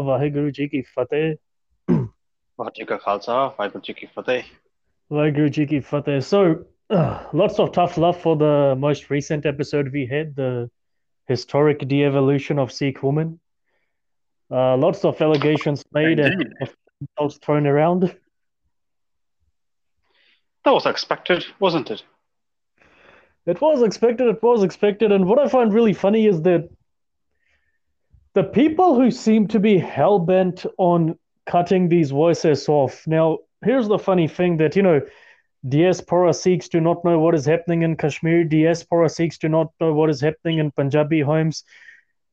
ਵਾਹਿਗੁਰੂ ਜੀ ਕੀ ਫਤਿਹ ਵਾਹਿਗੁਰੂ ਜੀ ਕਾ ਖਾਲਸਾ ਵਾਹਿਗੁਰੂ ਜੀ ਕੀ ਫਤਿਹ ਵਾਹਿਗੁਰੂ ਜੀ ਕੀ ਫਤਿਹ so uh, lots of tough love for the most recent episode we had the historic de-evolution of Sikh women uh, lots of allegations made Indeed. and insults thrown around that was expected wasn't it It was expected, it was expected. And what I find really funny is that the people who seem to be hell bent on cutting these voices off. Now, here's the funny thing that, you know, diaspora Sikhs do not know what is happening in Kashmir, diaspora Sikhs do not know what is happening in Punjabi homes.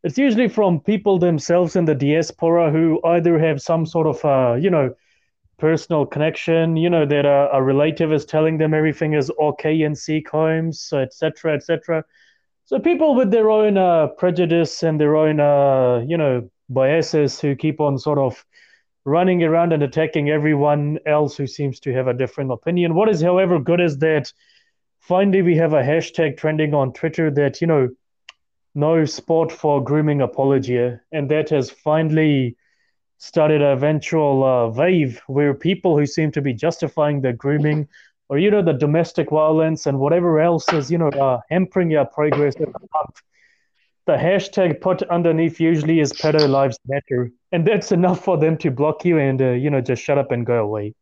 It's usually from people themselves in the diaspora who either have some sort of, uh, you know, personal connection, you know, that a, a relative is telling them everything is okay in Sikh homes, etc., etc. So people with their own uh, prejudice and their own, uh, you know, biases who keep on sort of running around and attacking everyone else who seems to have a different opinion. What is, however, good is that finally we have a hashtag trending on Twitter that, you know, no sport for grooming apologia, and that has finally started an eventual uh, wave where people who seem to be justifying the grooming or you know the domestic violence and whatever else is you know uh, hampering your progress in the month, the hashtag put underneath usually is pedo lives matter and that's enough for them to block you and uh, you know just shut up and go away.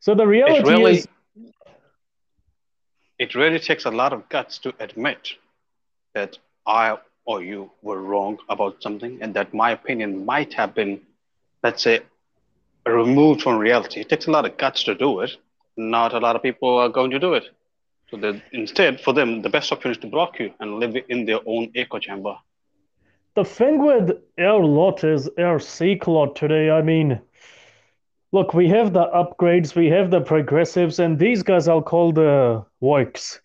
So the reality it really is it really takes a lot of guts to admit that i or you were wrong about something and that my opinion might have been let's say removed from reality it takes a lot of guts to do it not a lot of people are going to do it so that instead for them the best option is to block you and live in their own echo chamber the thing with our lot is our Sikh lot today. I mean, look, we have the upgrades, we have the progressives, and these guys I'll call the works.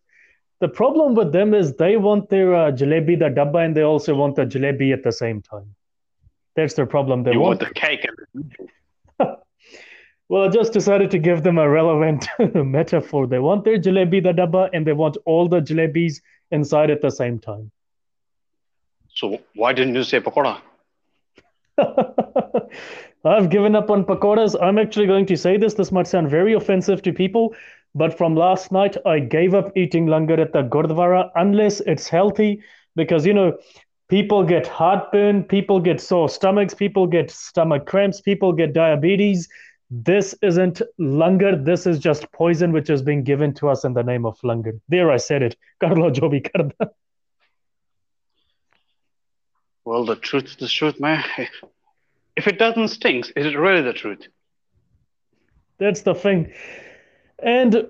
The problem with them is they want their uh, jalebi, the dabba, and they also want the jalebi at the same time. That's their problem. They want. want the cake and well, I just decided to give them a relevant metaphor. They want their jalebi, the dabba, and they want all the jalebis inside at the same time. so why didn't you say pakoda I've given up on pakoras. I'm actually going to say this. This might sound very offensive to people, but from last night, I gave up eating langar at the Gurdwara unless it's healthy. Because, you know, people get heartburn, people get sore stomachs, people get stomach cramps, people get diabetes. This isn't langar. This is just poison which is being given to us in the name of langar. There, I said it. Karlo jo bhi karda. well the truth is the truth man if it doesn't stink is it really the truth That's the thing. And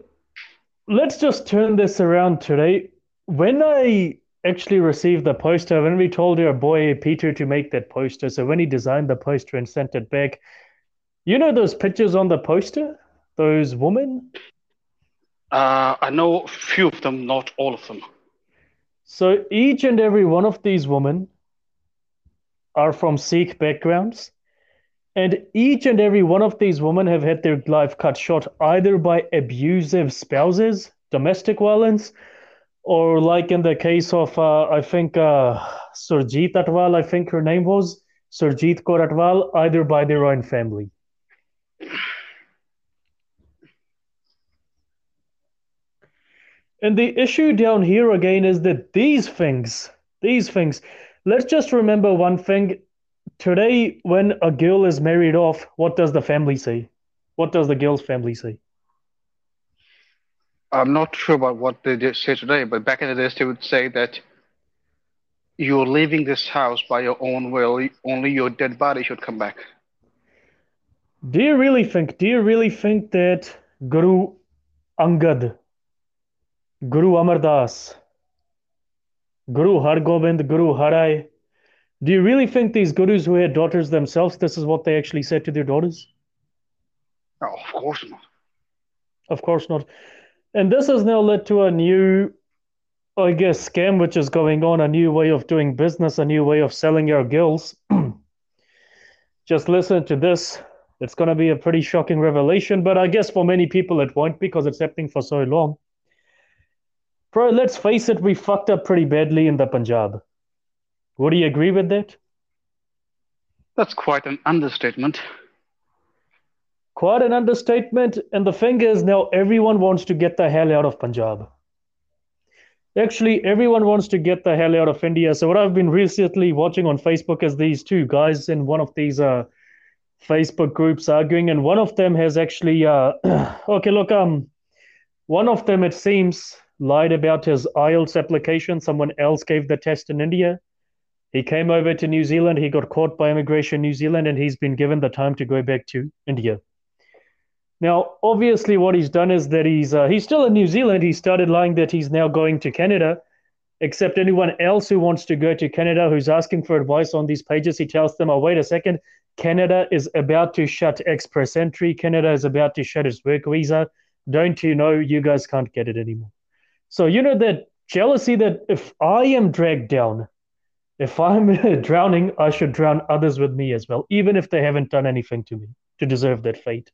let's just turn this around today. When I actually received the poster, when we told our boy Peter to make that poster, so when he designed the poster and sent it back, you know those pictures on the poster? Those women? Uh, I know a few of them, not all of them. So each and every one of these women are from Sikh backgrounds. And each and every one of these women have had their life cut short either by abusive spouses, domestic violence, or like in the case of, uh, I think, uh, Surjit Athwal, I think her name was, Surjit Kaur Athwal, either by their own family. And the issue down here again is that these things, these things, let's just remember one thing. Today, when a girl is married off, what does the family say? What does the girl's family say? I'm not sure about what they say today, but back in the days, they would say that you're leaving this house by your own will. Only your dead body should come back. Do you really think, do you really think that Guru Angad, Guru Amar Das, Guru Hargobind, Guru Har Rai, do you really think these gurus who had daughters themselves, this is what they actually said to their daughters? Oh, of course not. Of course not. And this has now led to a new, I guess, scam which is going on, a new way of doing business, a new way of selling your girls. Just listen to this. It's going to be a pretty shocking revelation, but I guess for many people it won't because it's happening for so long. Bro, let's face it, we fucked up pretty badly in the Punjab. Would you agree with that? That's quite an understatement. Quite an understatement. And the thing is, now everyone wants to get the hell out of Punjab. Actually, everyone wants to get the hell out of India. So, what I've been recently watching on Facebook is these two guys in one of these uh, Facebook groups arguing, and one of them has actually, uh, okay, look, um, one of them, it seems, lied about his IELTS application. Someone else gave the test in India. He came over to New Zealand. He got caught by immigration New Zealand, and he's been given the time to go back to India. Now, obviously, what he's done is that he's uh, he's still in New Zealand. He started lying that he's now going to Canada. Except anyone else who wants to go to Canada, who's asking for advice on these pages, he tells them, "Oh, wait a second, Canada is about to shut express entry. Canada is about to shut its work visa. Don't you know you guys can't get it anymore?" So you know that jealousy that if I am dragged down, if I'm drowning, I should drown others with me as well, even if they haven't done anything to me to deserve that fate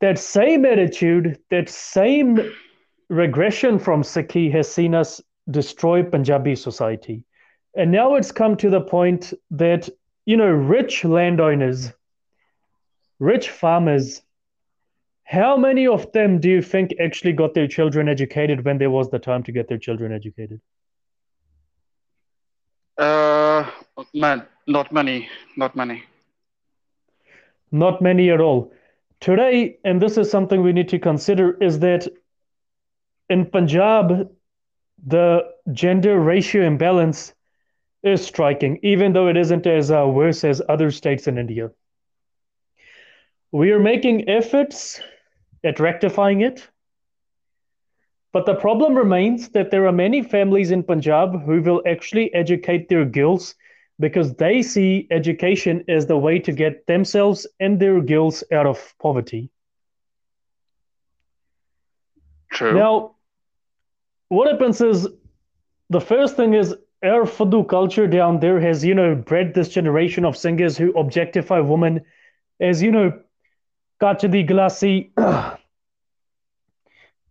that same attitude, that same regression from Sikhi has seen us destroy Punjabi society. And now it's come to the point that, you know, rich landowners, rich farmers, how many of them do you think actually got their children educated when there was the time to get their children educated? Uh, man, not many, not many. Not many at all. Today, and this is something we need to consider, is that in Punjab, the gender ratio imbalance is striking, even though it isn't as uh, worse as other states in India. We are making efforts at rectifying it, but the problem remains that there are many families in Punjab who will actually educate their girls because they see education as the way to get themselves and their girls out of poverty. True. Now, what happens is the first thing is our Fadu culture down there has, you know, bred this generation of singers who objectify women as, you know, Kachadi glassi,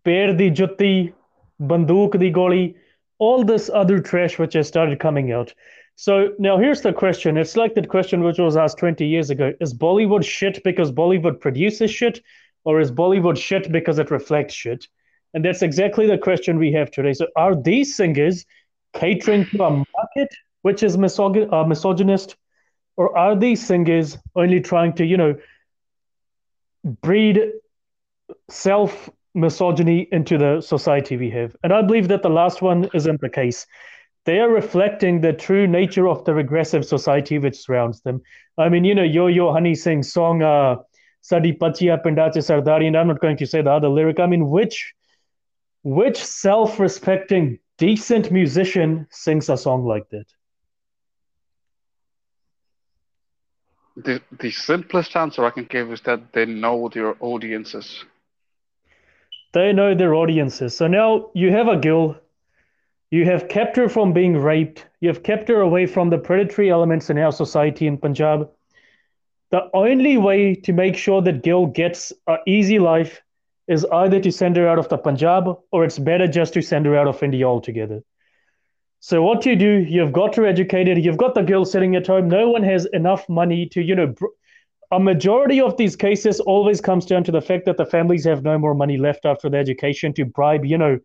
Pair Di Jutti, Banduk Di Goli, all this other trash which has started coming out. So now here's the question. It's like that question which was asked 20 years ago. Is Bollywood shit because Bollywood produces shit? Or is Bollywood shit because it reflects shit? And that's exactly the question we have today. So are these singers catering to a market which is misog- uh, misogynist? Or are these singers only trying to, you know, breed self misogyny into the society we have? And I believe that the last one isn't the case they are reflecting the true nature of the regressive society which surrounds them. I mean, you know, Yo Yo Honey Singh's song, uh, Sadi Pachiya Pindache Sardari, and I'm not going to say the other lyric. I mean, which which self-respecting, decent musician sings a song like that? The, the simplest answer I can give is that they know their audiences. They know their audiences. So now you have a girl you have kept her from being raped. You have kept her away from the predatory elements in our society in Punjab. The only way to make sure that Gil gets an easy life is either to send her out of the Punjab or it's better just to send her out of India altogether. So what you do, you've got her educated, you've got the girl sitting at home. No one has enough money to, you know, a majority of these cases always comes down to the fact that the families have no more money left after the education to bribe, you know,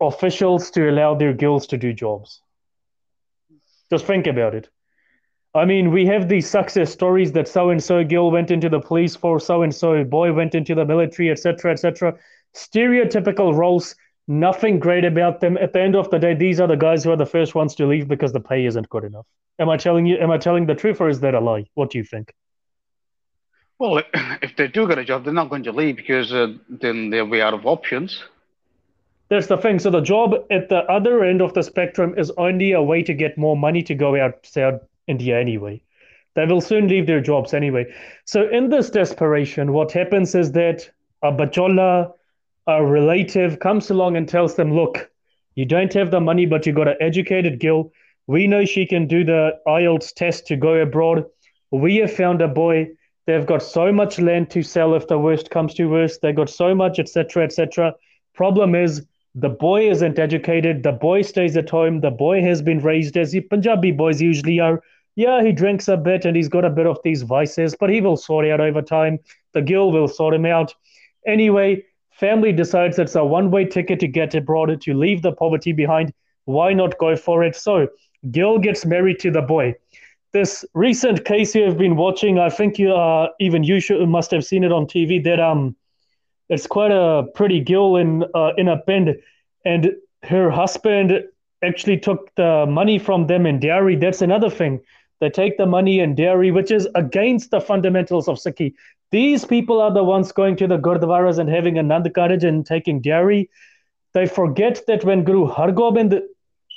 officials to allow their girls to do jobs. Just think about it. I mean, we have these success stories that so and so girl went into the police force, so and so boy went into the military, etc., etc. Stereotypical roles, nothing great about them. At the end of the day, these are the guys who are the first ones to leave because the pay isn't good enough. Am I telling you? Am I telling the truth, or is that a lie? What do you think? Well, if they do get a job, they're not going to leave because uh, then they'll be out of options. That's the thing. So the job at the other end of the spectrum is only a way to get more money to go out, outside India anyway. They will soon leave their jobs anyway. So in this desperation, what happens is that a bachola, a relative, comes along and tells them, look, you don't have the money, but you got an educated girl. We know she can do the IELTS test to go abroad. We have found a boy. They've got so much land to sell if the worst comes to worst. they've got so much, etc., etc. Problem is, The boy isn't educated. The boy stays at home. The boy has been raised as Punjabi boys usually are. Yeah, he drinks a bit and he's got a bit of these vices, but he will sort out over time. The girl will sort him out. Anyway, family decides it's a one way ticket to get abroad, to leave the poverty behind. Why not go for it? So, girl gets married to the boy. This recent case you have been watching, I think you uh, even you should, must have seen it on TV. That um, it's quite a pretty girl in uh, in a bend, and her husband actually took the money from them in dairy. That's another thing. They take the money in dairy, which is against the fundamentals of Sikhi. These people are the ones going to the Gurdwaras and having a Nand and taking dairy. They forget that when Guru Hargobind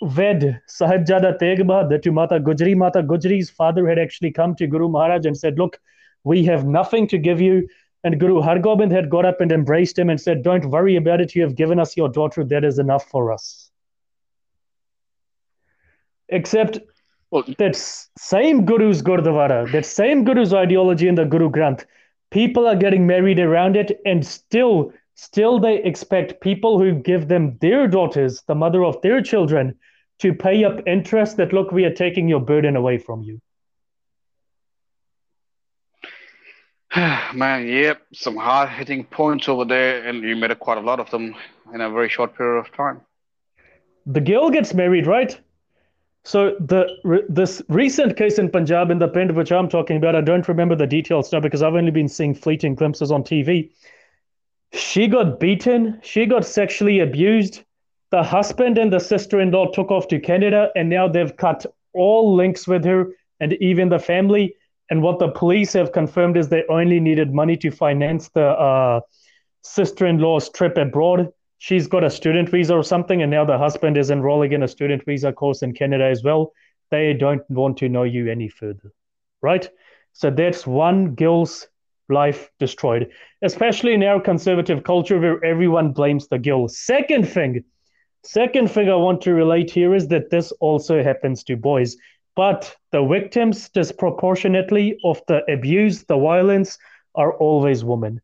wed Sahibjada Tegh Bahadur to Mata Gujri, Mata Gujri's father had actually come to Guru Maharaj and said, Look, we have nothing to give you. And Guru Hargobind had got up and embraced him and said, Don't worry about it. You have given us your daughter. That is enough for us. Except well, that same Guru's Gurdwara, that same Guru's ideology in the Guru Granth, people are getting married around it and still Still, they expect people who give them their daughters, the mother of their children, to pay up interest that, look, we are taking your burden away from you. Man, yep, some hard hitting points over there, and you made quite a lot of them in a very short period of time. The girl gets married, right? So the this recent case in Punjab in the pen which I'm talking about, I don't remember the details now because I've only been seeing fleeting glimpses on TV. She got beaten, she got sexually abused. The husband and the sister in law took off to Canada, and now they've cut all links with her and even the family. And what the police have confirmed is they only needed money to finance the uh, sister in law's trip abroad. She's got a student visa or something, and now the husband is enrolling in a student visa course in Canada as well. They don't want to know you any further, right? So that's one girl's life destroyed, especially in our conservative culture where everyone blames the girl. Second thing, second thing I want to relate here is that this also happens to boys, but the victims disproportionately of the abuse, the violence, are always women.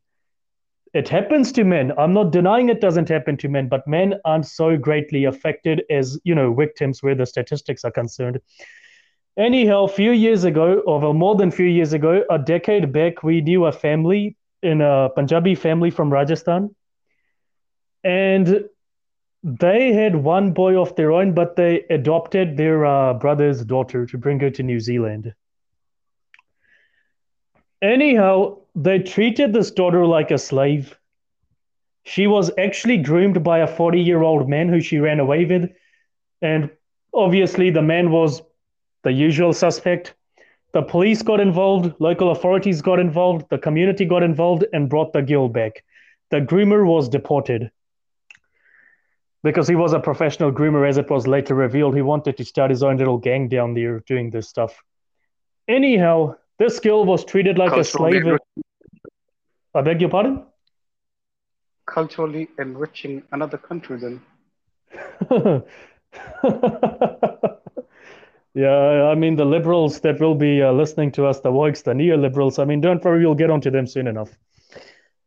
It happens to men. I'm not denying it doesn't happen to men, but men aren't so greatly affected as, you know, victims where the statistics are concerned. Anyhow, a few years ago, or well, more than a few years ago, a decade back, we knew a family in a Punjabi family from Rajasthan. And they had one boy of their own, but they adopted their uh, brother's daughter to bring her to New Zealand. Anyhow, they treated this daughter like a slave. She was actually groomed by a 40 year old man who she ran away with. And obviously, the man was the usual suspect. The police got involved, local authorities got involved, the community got involved and brought the girl back. The groomer was deported because he was a professional groomer, as it was later revealed. He wanted to start his own little gang down there doing this stuff. Anyhow, this girl was treated like a slave. I beg your pardon? Culturally enriching another country, then. Yeah, I mean, the liberals that will be uh, listening to us, the Wokes, the neoliberals, I mean, don't worry, we'll get onto them soon enough.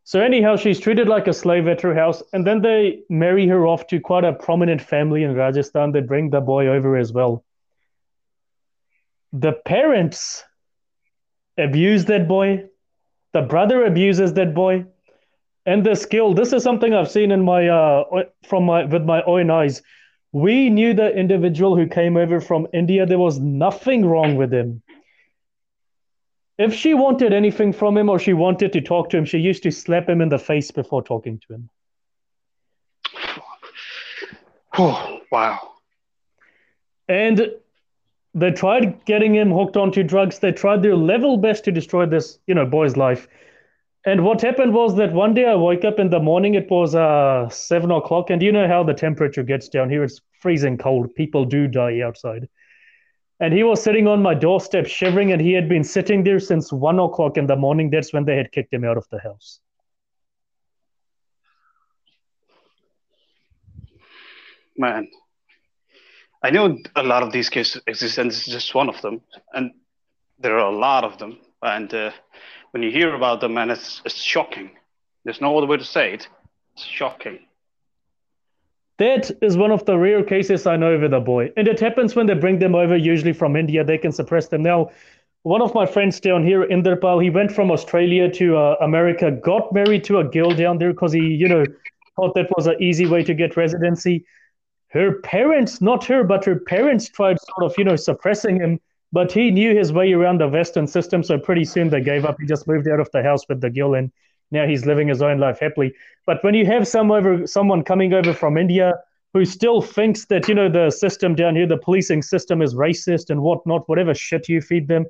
So, anyhow, she's treated like a slave at her house, and then they marry her off to quite a prominent family in Rajasthan. They bring the boy over as well. The parents abuse that boy, the brother abuses that boy, and the skill. This is something I've seen in my uh from my with my own eyes we knew the individual who came over from India. There was nothing wrong with him. If she wanted anything from him or she wanted to talk to him, she used to slap him in the face before talking to him. Oh, wow. And they tried getting him hooked onto drugs. They tried their level best to destroy this, you know, boy's life. And what happened was that one day I woke up in the morning. It was uh, seven o'clock, and you know how the temperature gets down here. It's freezing cold. People do die outside. And he was sitting on my doorstep shivering, and he had been sitting there since one o'clock in the morning. That's when they had kicked him out of the house. Man, I know a lot of these cases exist, and this is just one of them. And there are a lot of them. And uh, when you hear about them, and it's, it's shocking. There's no other way to say it. It's shocking. That is one of the rare cases I know with a boy. And it happens when they bring them over, usually from India, they can suppress them. Now, one of my friends down here, Inderpal, he went from Australia to uh, America, got married to a girl down there because he, you know, thought that was an easy way to get residency. Her parents, not her, but her parents tried sort of, you know, suppressing him, but he knew his way around the Western system. So pretty soon they gave up. He just moved out of the house with the girl and now he's living his own life happily. But when you have some over, someone coming over from India who still thinks that you know the system down here, the policing system is racist and whatnot, whatever shit you feed them,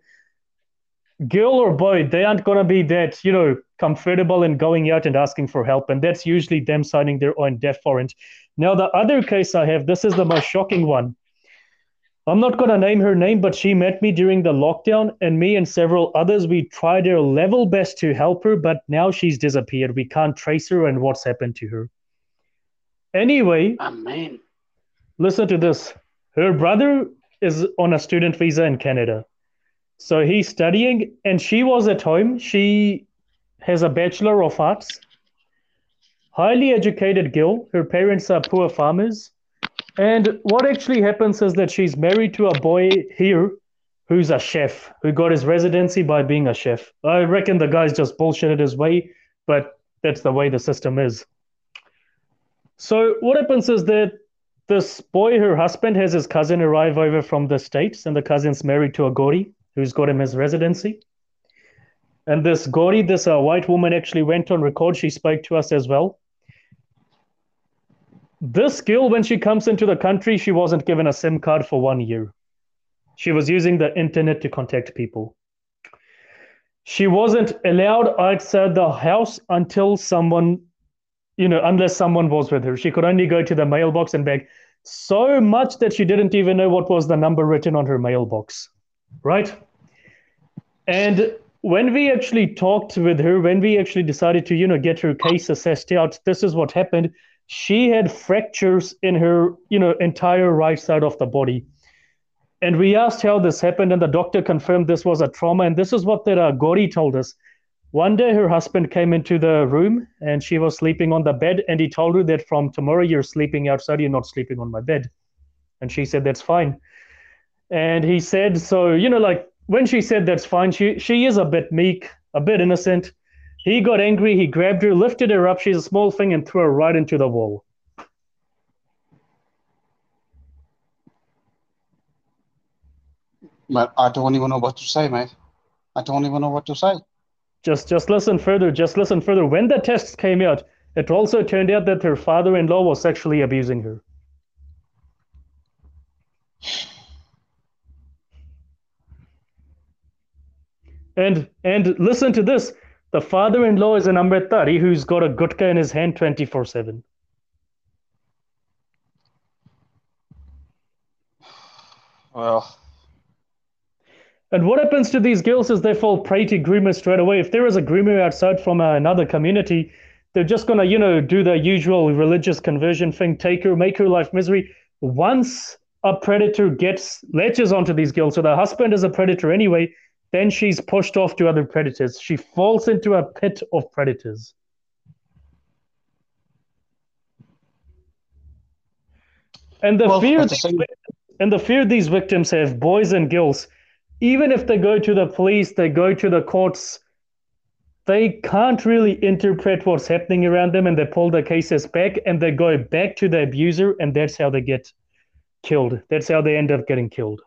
girl or boy, they aren't gonna be that you know comfortable in going out and asking for help, and that's usually them signing their own death warrant. Now the other case I have, this is the most shocking one. I'm not going to name her name, but she met me during the lockdown, and me and several others, we tried our level best to help her, but now she's disappeared. We can't trace her and what's happened to her. Anyway, Amen. listen to this. Her brother is on a student visa in Canada. So he's studying, and she was at home. She has a Bachelor of Arts, highly educated girl. Her parents are poor farmers and what actually happens is that she's married to a boy here who's a chef, who got his residency by being a chef. I reckon the guy's just bullshitted his way, but that's the way the system is. So what happens is that this boy, her husband, has his cousin arrive over from the States, and the cousin's married to a Gori who's got him his residency. And this Gori, this uh, white woman, actually went on record. She spoke to us as well this girl, when she comes into the country, she wasn't given a SIM card for one year. She was using the internet to contact people. She wasn't allowed outside the house until someone, you know, unless someone was with her. She could only go to the mailbox and beg so much that she didn't even know what was the number written on her mailbox. Right? And when we actually talked with her, when we actually decided to, you know, get her case assessed out, this is what happened she had fractures in her you know entire right side of the body. And we asked how this happened and the doctor confirmed this was a trauma. And this is what that uh, gori told us. One day her husband came into the room and she was sleeping on the bed and he told her that from tomorrow you're sleeping outside you're not sleeping on my bed. And she said that's fine. And he said so you know like when she said that's fine she she is a bit meek a bit innocent he got angry, he grabbed her, lifted her up, she's a small thing, and threw her right into the wall. But I don't even know what to say, mate. I don't even know what to say. Just just listen further, just listen further. When the tests came out, it also turned out that her father in law was sexually abusing her. And and listen to this. The father-in-law is an Amritdhari who's got a gutka in his hand 24-7. Well. And what happens to these girls is they fall prey to groomers straight away. If there is a groomer outside from uh, another community, they're just gonna, you know, do the usual religious conversion thing, take her, make her life misery. Once a predator gets latches onto these girls, so the husband is a predator anyway, then she's pushed off to other predators. She falls into a pit of predators. And the well, fear and the fear these victims have, boys and girls, even if they go to the police, they go to the courts, they can't really interpret what's happening around them and they pull the cases back and they go back to the abuser and that's how they get killed. That's how they end up getting killed.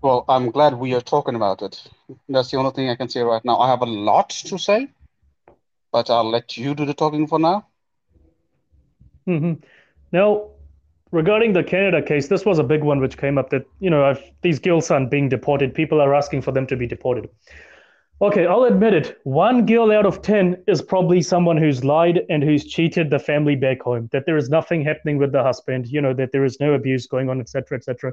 Well, I'm glad we are talking about it. That's the only thing I can say right now. I have a lot to say, but I'll let you do the talking for now. Mm-hmm. Now, regarding the Canada case, this was a big one which came up that, you know, if these girls aren't being deported, people are asking for them to be deported. Okay, I'll admit it. One girl out of 10 is probably someone who's lied and who's cheated the family back home, that there is nothing happening with the husband, you know, that there is no abuse going on, etc., etc.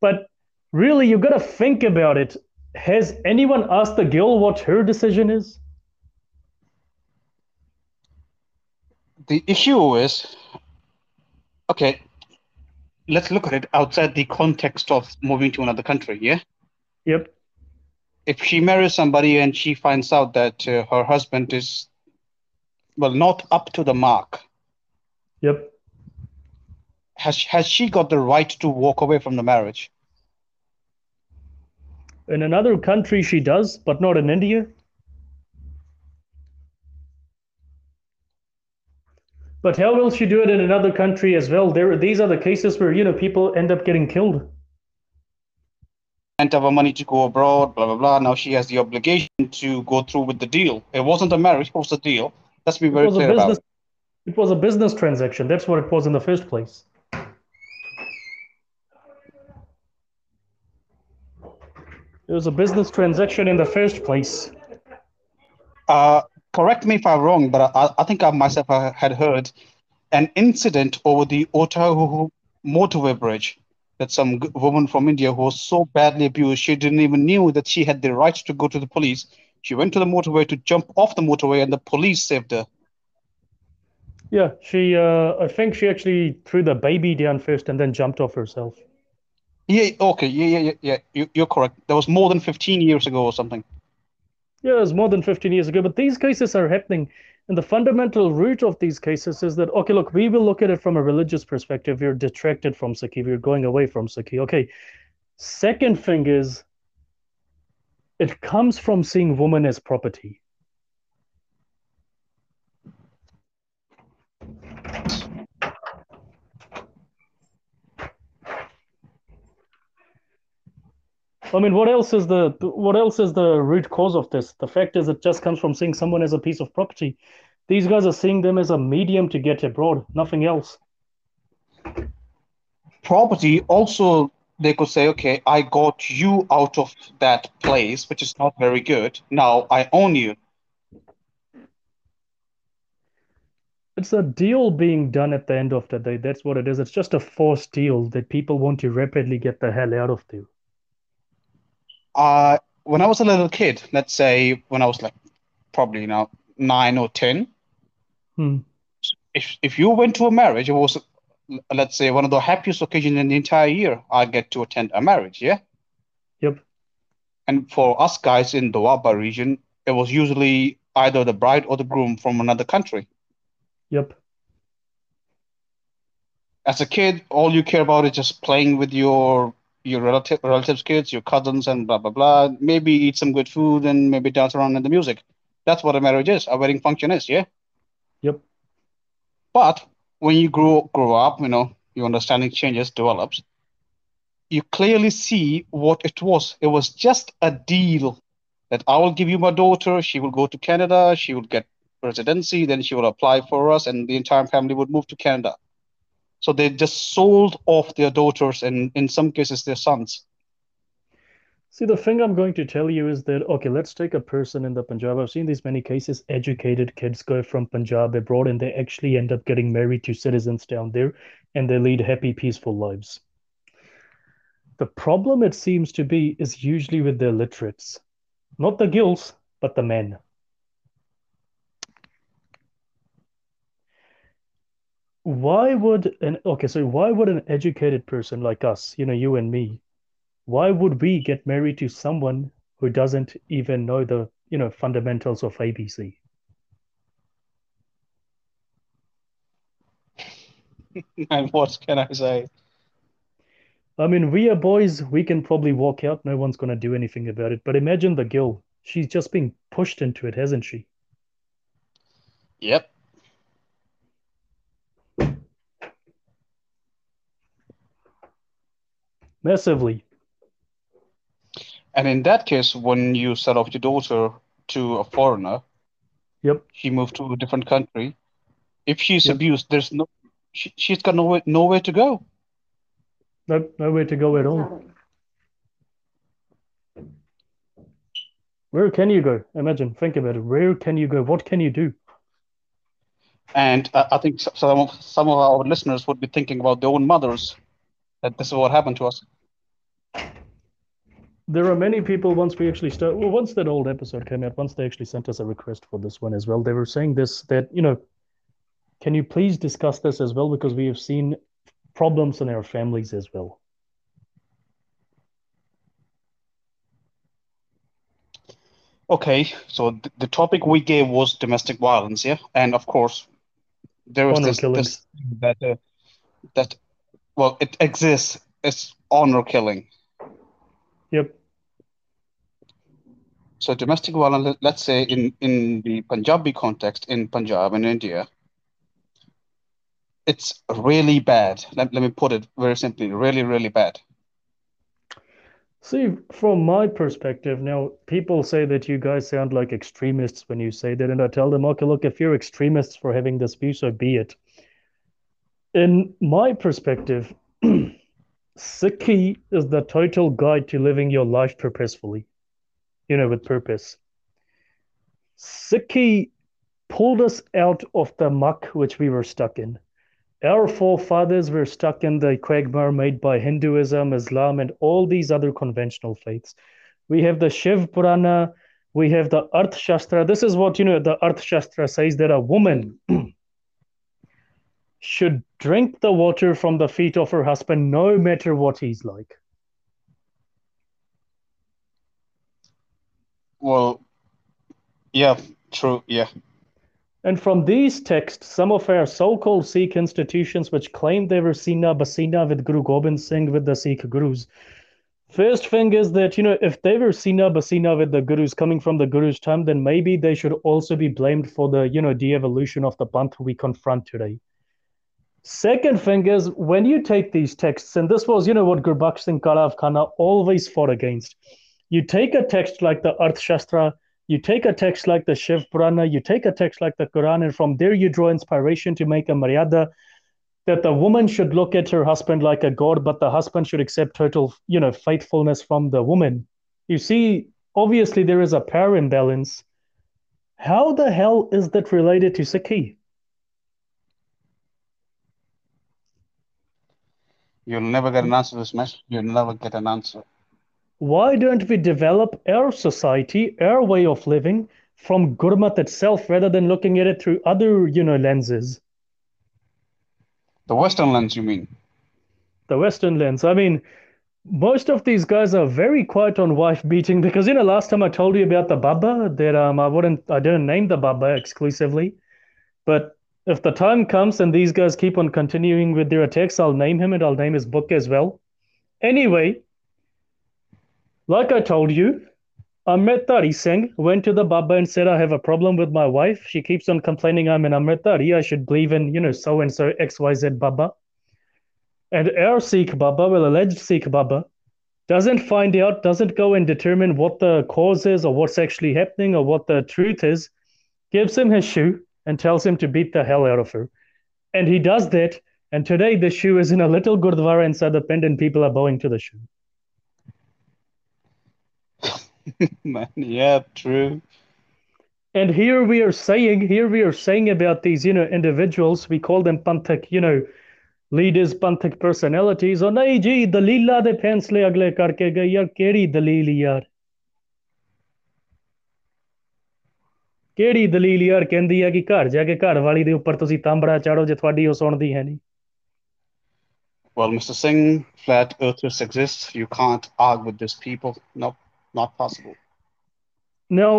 But really, you've got to think about it. Has anyone asked the girl what her decision is? The issue is okay, let's look at it outside the context of moving to another country, yeah? Yep. If she marries somebody and she finds out that uh, her husband is, well, not up to the mark, Yep. has has she got the right to walk away from the marriage? In another country, she does, but not in India. But how will she do it in another country as well? There, these are the cases where you know people end up getting killed. And have her money to go abroad, blah blah blah. Now she has the obligation to go through with the deal. It wasn't a marriage; it was a deal. Let's be very clear about business. it. It was a business transaction. That's what it was in the first place. It was a business transaction in the first place. Uh, correct me if I'm wrong, but I, I think I myself uh, had heard an incident over the Otahu motorway bridge that some woman from India who was so badly abused, she didn't even knew that she had the right to go to the police. She went to the motorway to jump off the motorway, and the police saved her. Yeah, she. Uh, I think she actually threw the baby down first and then jumped off herself. Yeah, okay, yeah, yeah, yeah, yeah. You, you're correct. That was more than 15 years ago or something. Yeah, it was more than 15 years ago, but these cases are happening. And the fundamental root of these cases is that, okay, look, we will look at it from a religious perspective. You're detracted from Sikhi, you're going away from Sikhi. Okay. Second thing is, it comes from seeing woman as property. I mean, what else is the what else is the root cause of this? The fact is, it just comes from seeing someone as a piece of property. These guys are seeing them as a medium to get abroad, nothing else. Property also, they could say, okay, I got you out of that place, which is not very good. Now I own you. It's a deal being done at the end of the day. That's what it is. It's just a forced deal that people want to rapidly get the hell out of there. Uh, when I was a little kid, let's say when I was like probably you know nine or ten, Hmm. if if you went to a marriage, it was let's say one of the happiest occasions in the entire year. I get to attend a marriage, yeah. Yep. And for us guys in the Doaba region, it was usually either the bride or the groom from another country. Yep. As a kid, all you care about is just playing with your your relative relatives' kids, your cousins, and blah blah blah. Maybe eat some good food and maybe dance around in the music. That's what a marriage is. A wedding function is, yeah. Yep. But when you grow grow up, you know, your understanding changes, develops. You clearly see what it was. It was just a deal that I will give you my daughter. She will go to Canada. She will get residency. Then she will apply for us, and the entire family would move to Canada. So they just sold off their daughters and in some cases their sons. See, the thing I'm going to tell you is that, okay, let's take a person in the Punjab. I've seen these many cases. Educated kids go from Punjab abroad and they actually end up getting married to citizens down there and they lead happy, peaceful lives. The problem, it seems to be, is usually with the illiterates, not the gills, but the men. Why would an, okay, so why would an educated person like us, you know, you and me, why would we get married to someone who doesn't even know the, you know, fundamentals of ABC? And what can I say? I mean, we are boys, we can probably walk out, no one's going to do anything about it. But imagine the girl. She's just being pushed into it, hasn't she? Yep. Massively. And in that case, when you sell off your daughter to a foreigner, Yep. she moved to a different country. If she's Yep. abused, there's no, she, she's got nowhere, nowhere to go. No, nowhere to go at all. Where can you go? Imagine, think about it. Where can you go? What can you do? And I, I think some of, some of our listeners would be thinking about their own mothers, that this is what happened to us. There are many people, once we actually start, well, once that old episode came out, once they actually sent us a request for this one as well, they were saying this, that, you know, can you please discuss this as well? Because we have seen problems in our families as well. Okay, so th- the topic we gave was domestic violence, yeah, and of course, there Honor this killings. this that uh, that well, it exists. It's honor killing. Yep. So domestic violence, let- let's say in in the Punjabi context in Punjab in India, it's really bad. Let, let me put it very simply, really, really bad. See, from my perspective, now people say that you guys sound like extremists when you say that, and I tell them, okay, look, if you're extremists for having this view, so be it. In my perspective, Sikhi is the total guide to living your life purposefully, you know, with purpose. Sikhi pulled us out of the muck which we were stuck in. Our forefathers were stuck in the quagmire made by Hinduism, Islam, and all these other conventional faiths. We have the Shiv Purana, we have the Arth Shastra. This is what, you know, the Arth Shastra says that a woman should drink the water from the feet of her husband no matter what he's like. Well, yeah, true, yeah. And from these texts, some of our so-called Sikh institutions which claim they were Sina Basina with Guru Gobind Singh with the Sikh Gurus. First thing is that, you know, if they were Sina Basina with the Gurus coming from the Guru's time, then maybe they should also be blamed for the, you know, de-evolution of the Panth we confront today. Second thing is when you take these texts, and this was, you know, what Gurbaksh Singh Kala Afghana always fought against. You take a text like the Arth Shastra, you take a text like the Shiv Purana, you take a text like the Quran, and from there you draw inspiration to make a maryada that the woman should look at her husband like a god, but the husband should accept total, you know, faithfulness from the woman. You see, obviously there is a power imbalance. How the hell is that related to Sikhi? You'll never get an answer to this, mate. You'll never get an answer. Why don't we develop our society, our way of living from Gurmat itself rather than looking at it through other, you know, lenses? The Western lens, you mean? The Western lens. I mean, most of these guys are very quiet on wife beating because you know last time I told you about the Baba that um I wouldn't I didn't name the Baba exclusively, but if the time comes and these guys keep on continuing with their attacks, I'll name him and I'll name his book as well. Anyway, like I told you, Amritdhari Singh went to the Baba and said, I have a problem with my wife. She keeps on complaining I'm an Amritdhari. I should believe in, you know, so and so XYZ Baba. And our Sikh Baba, well, alleged Sikh Baba, doesn't find out, doesn't go and determine what the cause is or what's actually happening or what the truth is, gives him his shoe and tells him to beat the hell out of her. And he does that. And today the shoe is in a little Gurdwara inside the and people are bowing to the shoe. Man, yeah, true. And here we are saying, here we are saying about these, you know, individuals, we call them Panthak, you know, leaders, Panthak personalities. Oh, nahi ji, dalila de fensle agle karke gaye, yaar, keri dalil yaar? ਕਿਹੜੀ ਦਲੀਲ ਯਾਰ ਕਹਿੰਦੀ ਹੈ ਕਿ ਘਰ ਜਾ ਕੇ ਘਰ ਵਾਲੀ ਦੇ ਉੱਪਰ ਤੁਸੀਂ ਤਾਂਬੜਾ ਚਾੜੋ ਜੇ ਤੁਹਾਡੀ ਉਹ ਸੁਣਦੀ ਹੈ ਨਹੀਂ Well, Mr. Singh, flat earthers exist. You can't argue with these people. No, not possible. Now,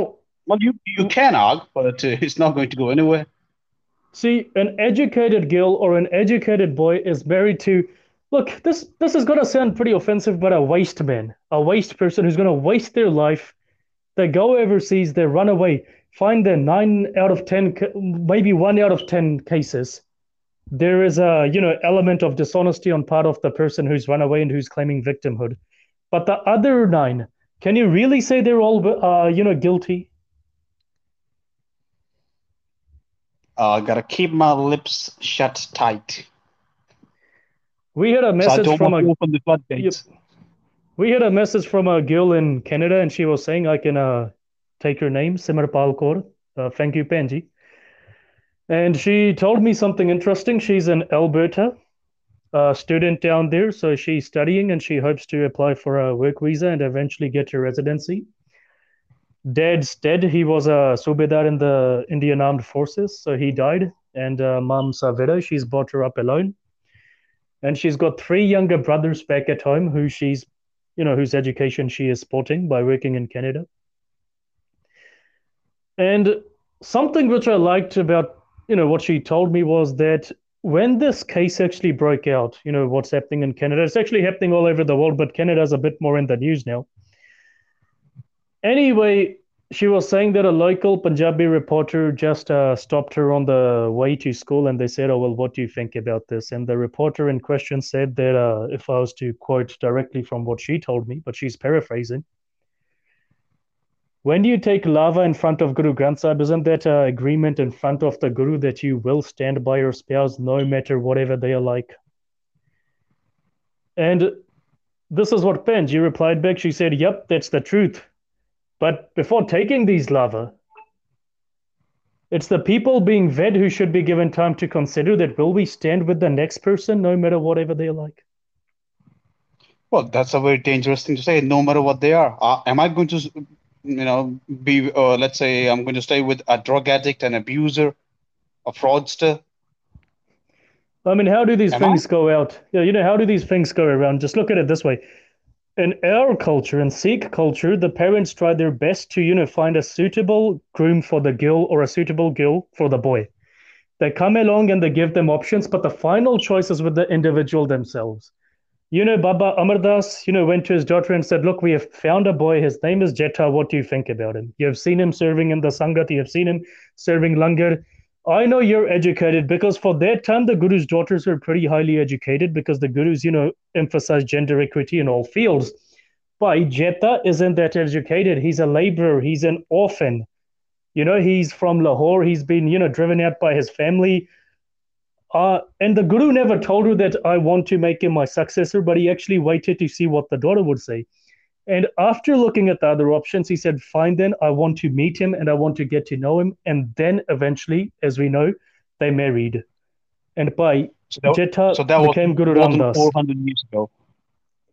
Well, you, you can argue, but uh, it's not going to go anywhere. see, an educated girl or an educated boy is married to look, this this is gonna sound pretty offensive, but a waste man, a waste person who's gonna waste their life. They go overseas, they run away, find their nine out of ten, maybe one out of ten cases. There is a you know element of dishonesty on part of the person who's run away and who's claiming victimhood. But the other nine, can you really say they're all uh, you know guilty? Uh, gotta keep my lips shut tight. We had a message don't from a to open the floodgates. we had a message from a girl in Canada, and she was saying I can uh, take her name, Simarpal Kaur. Uh, thank you, Panji. And she told me something interesting. She's in Alberta, a student down there, so she's studying, and she hopes to apply for a work visa and eventually get her residency. Dad's dead. He was a subedar in the Indian Armed Forces, so he died. And uh, mom's a widow. She's brought her up alone and she's got three younger brothers back at home who she's you know whose education she is supporting by working in canada And something which I liked about, you know, what she told me was that when this case actually broke out, you know, what's happening in Canada, it's actually happening all over the world, but Canada's a bit more in the news now. Anyway, she was saying that a local Punjabi reporter just uh, stopped her on the way to school and they said, Oh, well, what do you think about this? And the reporter in question said that uh, if I was to quote directly from what she told me, but she's paraphrasing, when do you take lava in front of Guru Granth Sahib, isn't that an agreement in front of the Guru that you will stand by your spouse no matter whatever they are like? And this is what Penji replied back. She said, Yep, that's the truth. But before taking these lava, it's the people being fed who should be given time to consider that will we stand with the next person no matter whatever they're like? Well, that's a very dangerous thing to say. No matter what they are, uh, am I going to, you know, be? Uh, let's say I'm going to stay with a drug addict, an abuser, a fraudster. I mean, how do these am things I? go out? Yeah, you know, how do these things go around? Just look at it this way: in our culture, in Sikh culture, the parents try their best to, you know, find a suitable groom for the girl or a suitable girl for the boy. They come along and they give them options, but the final choice is with the individual themselves. You know, Baba Amardas, you know, went to his daughter and said, Look, we have found a boy. His name is Jetha. What do you think about him? You have seen him serving in the Sangat, you have seen him serving Langar. I know you're educated because for that time the guru's daughters were pretty highly educated because the gurus, you know, emphasize gender equity in all fields. But Jetha isn't that educated. He's a laborer. He's an orphan. You know, he's from Lahore. He's been, you know, driven out by his family. Uh, and the guru never told her that I want to make him my successor, but he actually waited to see what the daughter would say. And after looking at the other options, he said, Fine, then I want to meet him and I want to get to know him. And then eventually, as we know, they married. And by so that, Jetha so that became Guru Ramdas. 400 years ago.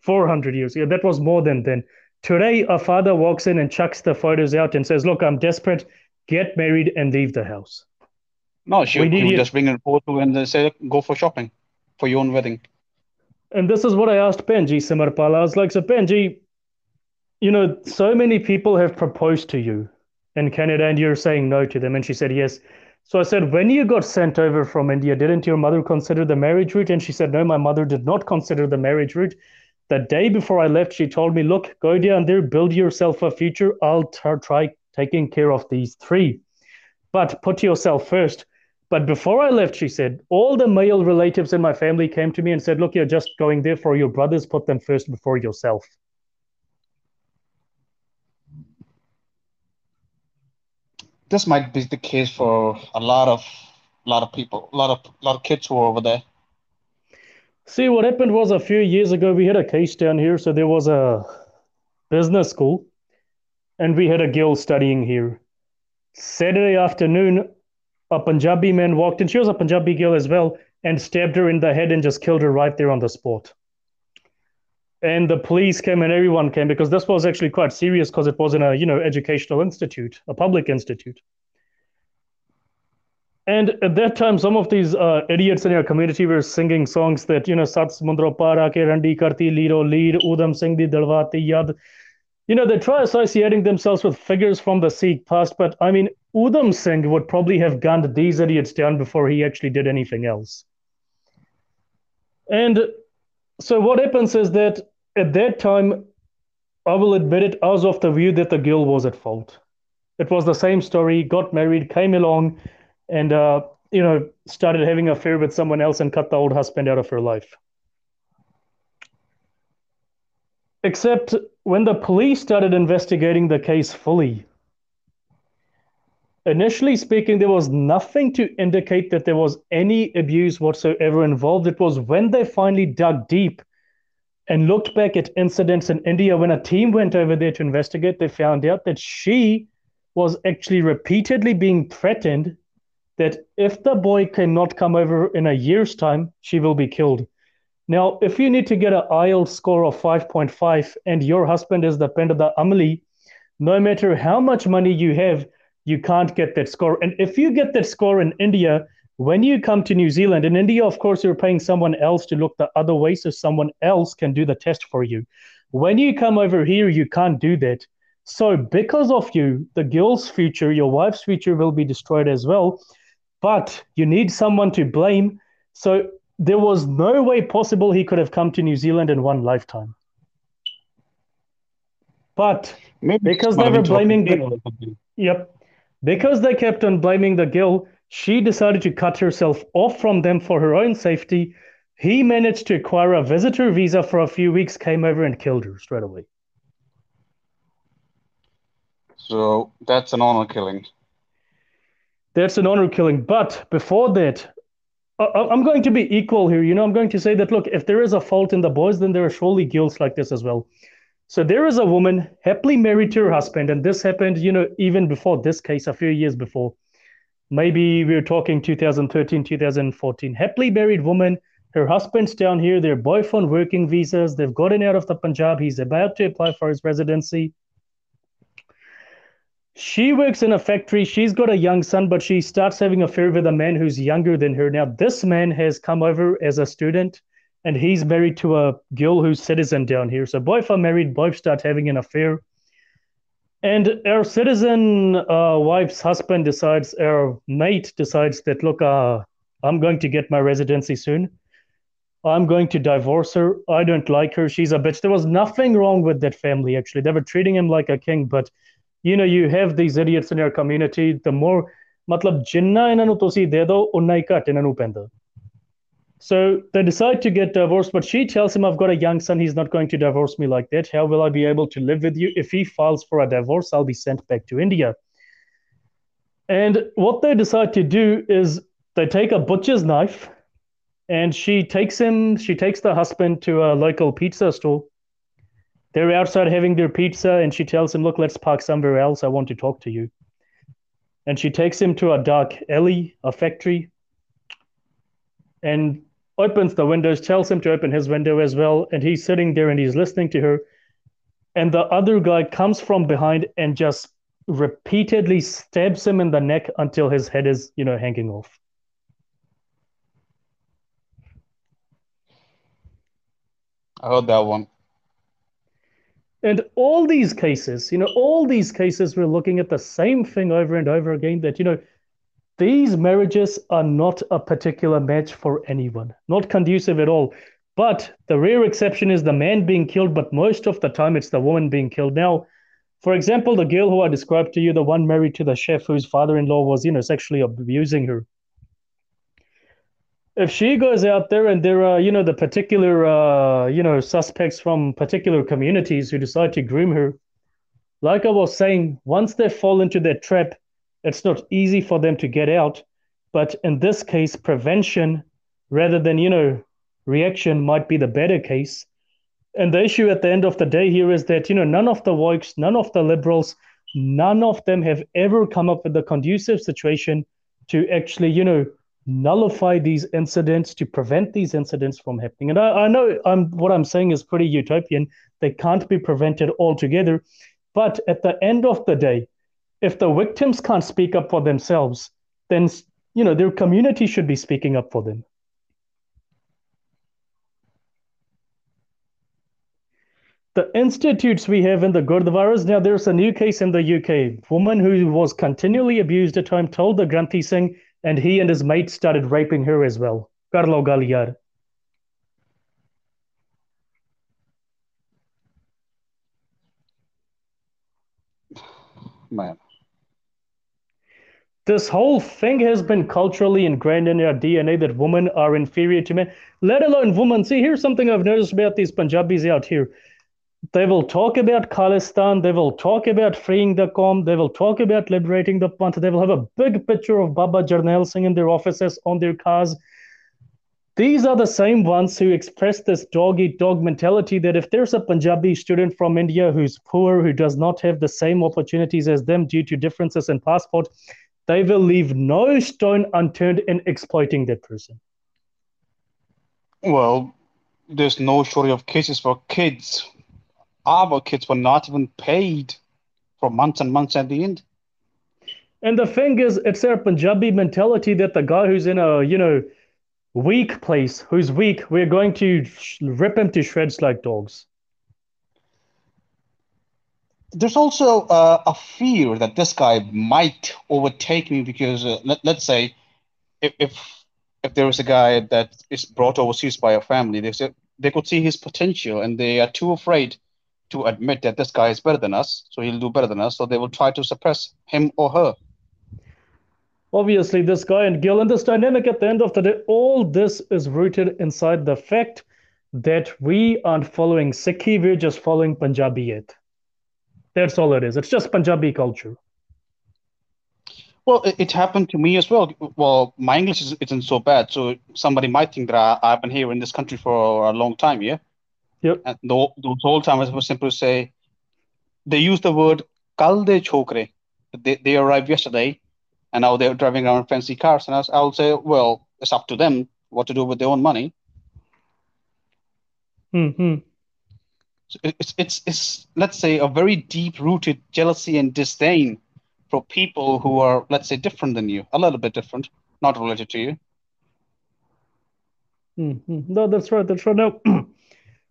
400 years. Yeah, that was more than then. Today, a father walks in and chucks the photos out and says, Look, I'm desperate. Get married and leave the house. No, she would just bring a photo and they say, Go for shopping for your own wedding. And this is what I asked Penji Simarpala. I was like, So, Penji, you know, so many people have proposed to you in Canada and you're saying no to them. And she said, yes. So I said, when you got sent over from India, didn't your mother consider the marriage route? And she said, no, my mother did not consider the marriage route. The day before I left, she told me, look, go down there, build yourself a future. I'll t- try taking care of these three. But put yourself first. But before I left, she said, all the male relatives in my family came to me and said, look, you're just going there for your brothers, put them first before yourself. this might be the case for a lot of a lot of people, a lot of a lot of kids who are over there. See, what happened was a few years ago we had a case down here. So there was a business school, and we had a girl studying here. Saturday afternoon, a Punjabi man walked in. She was a Punjabi girl as well, and stabbed her in the head and just killed her right there on the spot and the police came and everyone came because this was actually quite serious because it was in a you know educational institute a public institute and at that time some of these uh, idiots in our community were singing songs that you know sat samundro para ke randi karti liro lead udam singh di yad you know they try associating themselves with figures from the Sikh past but i mean Udham singh would probably have gunned these idiots down before he actually did anything else and so what happens is that at that time, I will admit it, I was of the view that the girl was at fault. It was the same story, got married, came along, and, uh, you know, started having an affair with someone else and cut the old husband out of her life. Except when the police started investigating the case fully, initially speaking, there was nothing to indicate that there was any abuse whatsoever involved. It was when they finally dug deep and looked back at incidents in India when a team went over there to investigate, they found out that she was actually repeatedly being threatened that if the boy cannot come over in a year's time, she will be killed. Now, if you need to get an IELTS score of 5.5 and your husband is the Pendada Amali, no matter how much money you have, you can't get that score. And if you get that score in India, when you come to New Zealand, in India, of course, you're paying someone else to look the other way so someone else can do the test for you. When you come over here, you can't do that. So, because of you, the girl's future, your wife's future will be destroyed as well. But you need someone to blame. So, there was no way possible he could have come to New Zealand in one lifetime. But Maybe because they were blaming the, yep, because they kept on blaming the girl, she decided to cut herself off from them for her own safety. He managed to acquire a visitor visa for a few weeks, came over and killed her straight away. So that's an honor killing. That's an honor killing. But before that, I'm going to be equal here. You know, I'm going to say that look, if there is a fault in the boys, then there are surely guilts like this as well. So there is a woman happily married to her husband, and this happened, you know, even before this case, a few years before. Maybe we are talking 2013, 2014. Happily married woman, her husband's down here, their boyfriend working visas, they've gotten out of the Punjab, he's about to apply for his residency. She works in a factory. She's got a young son, but she starts having an affair with a man who's younger than her. Now, this man has come over as a student and he's married to a girl who's citizen down here. So both are married, both start having an affair. And our citizen uh, wife's husband decides, our mate decides that, look, uh, I'm going to get my residency soon. I'm going to divorce her. I don't like her. She's a bitch. There was nothing wrong with that family, actually. They were treating him like a king. But, you know, you have these idiots in our community. The more, matlab, ਜਿੰਨਾ ਇਹਨਾਂ ਨੂੰ ਤੁਸੀਂ ਦੇ ਦਿਓ ਉਨਾ ਹੀ ਘੱਟ ਇਹਨਾਂ ਨੂੰ ਪੈਂਦਾ so they decide to get divorced, but she tells him, I've got a young son. He's not going to divorce me like that. How will I be able to live with you? If he files for a divorce, I'll be sent back to India. And what they decide to do is they take a butcher's knife and she takes him, she takes the husband to a local pizza store. They're outside having their pizza and she tells him, Look, let's park somewhere else. I want to talk to you. And she takes him to a dark alley, a factory. And opens the windows, tells him to open his window as well, and he's sitting there and he's listening to her. And the other guy comes from behind and just repeatedly stabs him in the neck until his head is, you know, hanging off. I heard that one. And all these cases, you know, all these cases, we're looking at the same thing over and over again that, you know, these marriages are not a particular match for anyone, not conducive at all. But the rare exception is the man being killed, but most of the time it's the woman being killed. Now, for example, the girl who I described to you, the one married to the chef whose father in law was, you know, sexually abusing her. If she goes out there and there are, you know, the particular, uh, you know, suspects from particular communities who decide to groom her, like I was saying, once they fall into that trap, it's not easy for them to get out. But in this case, prevention rather than, you know, reaction might be the better case. And the issue at the end of the day here is that, you know, none of the Woikes, none of the liberals, none of them have ever come up with a conducive situation to actually, you know, nullify these incidents, to prevent these incidents from happening. And I, I know I'm, what I'm saying is pretty utopian. They can't be prevented altogether. But at the end of the day, if the victims can't speak up for themselves, then you know their community should be speaking up for them. The institutes we have in the Gurdwaras, now there's a new case in the UK. Woman who was continually abused at home told the Granthi Singh, and he and his mate started raping her as well. Carlo Galliard. Man this whole thing has been culturally ingrained in our DNA that women are inferior to men, let alone women. See, here's something I've noticed about these Punjabis out here. They will talk about Khalistan, they will talk about freeing the Qom, they will talk about liberating the Panth, they will have a big picture of Baba Jarnail Singh in their offices on their cars. These are the same ones who express this dog eat dog mentality that if there's a Punjabi student from India who's poor, who does not have the same opportunities as them due to differences in passport, they will leave no stone unturned in exploiting that person. Well, there's no shortage of cases for kids. Our kids were not even paid for months and months at the end. And the thing is, it's their Punjabi mentality that the guy who's in a, you know, weak place, who's weak, we're going to rip him to shreds like dogs. there's also uh, a fear that this guy might overtake me because uh, let, let's say if, if if there is a guy that is brought overseas by a family they say they could see his potential and they are too afraid to admit that this guy is better than us so he'll do better than us so they will try to suppress him or her obviously this guy and Gil and this dynamic at the end of the day all this is rooted inside the fact that we aren't following Sikhi we're just following Punjabiyat that's all it is. It's just Punjabi culture. Well, it, it, happened to me as well. Well, my English is, isn't so bad, so somebody might think that I, have been here in this country for a long time, yeah. Yep. And the, the whole time I was simply say, they use the word "kal de chokre." They, they arrived yesterday, and now they're driving around fancy cars. And I, will say, well, it's up to them what to do with their own money. Hmm it's, it's, it's, let's say, a very deep rooted jealousy and disdain for people who are, let's say, different than you, a little bit different, not related to you. Mm-hmm. No, that's right. That's right. Now,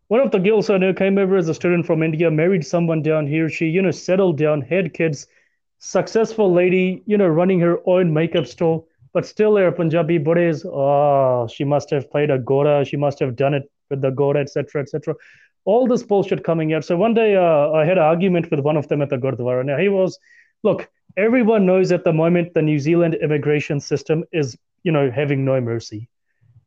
one of the girls I know came over as a student from India, married someone down here. She, you know, settled down, had kids, successful lady, you know, running her own makeup store, but still her Punjabi Buddhas. Oh, she must have played a Gora. She must have done it with the Gora, etc., etc all this bullshit coming out. So one day uh, I had an argument with one of them at the Gurdwara. Now he was, look, everyone knows at the moment the New Zealand immigration system is, you know, having no mercy.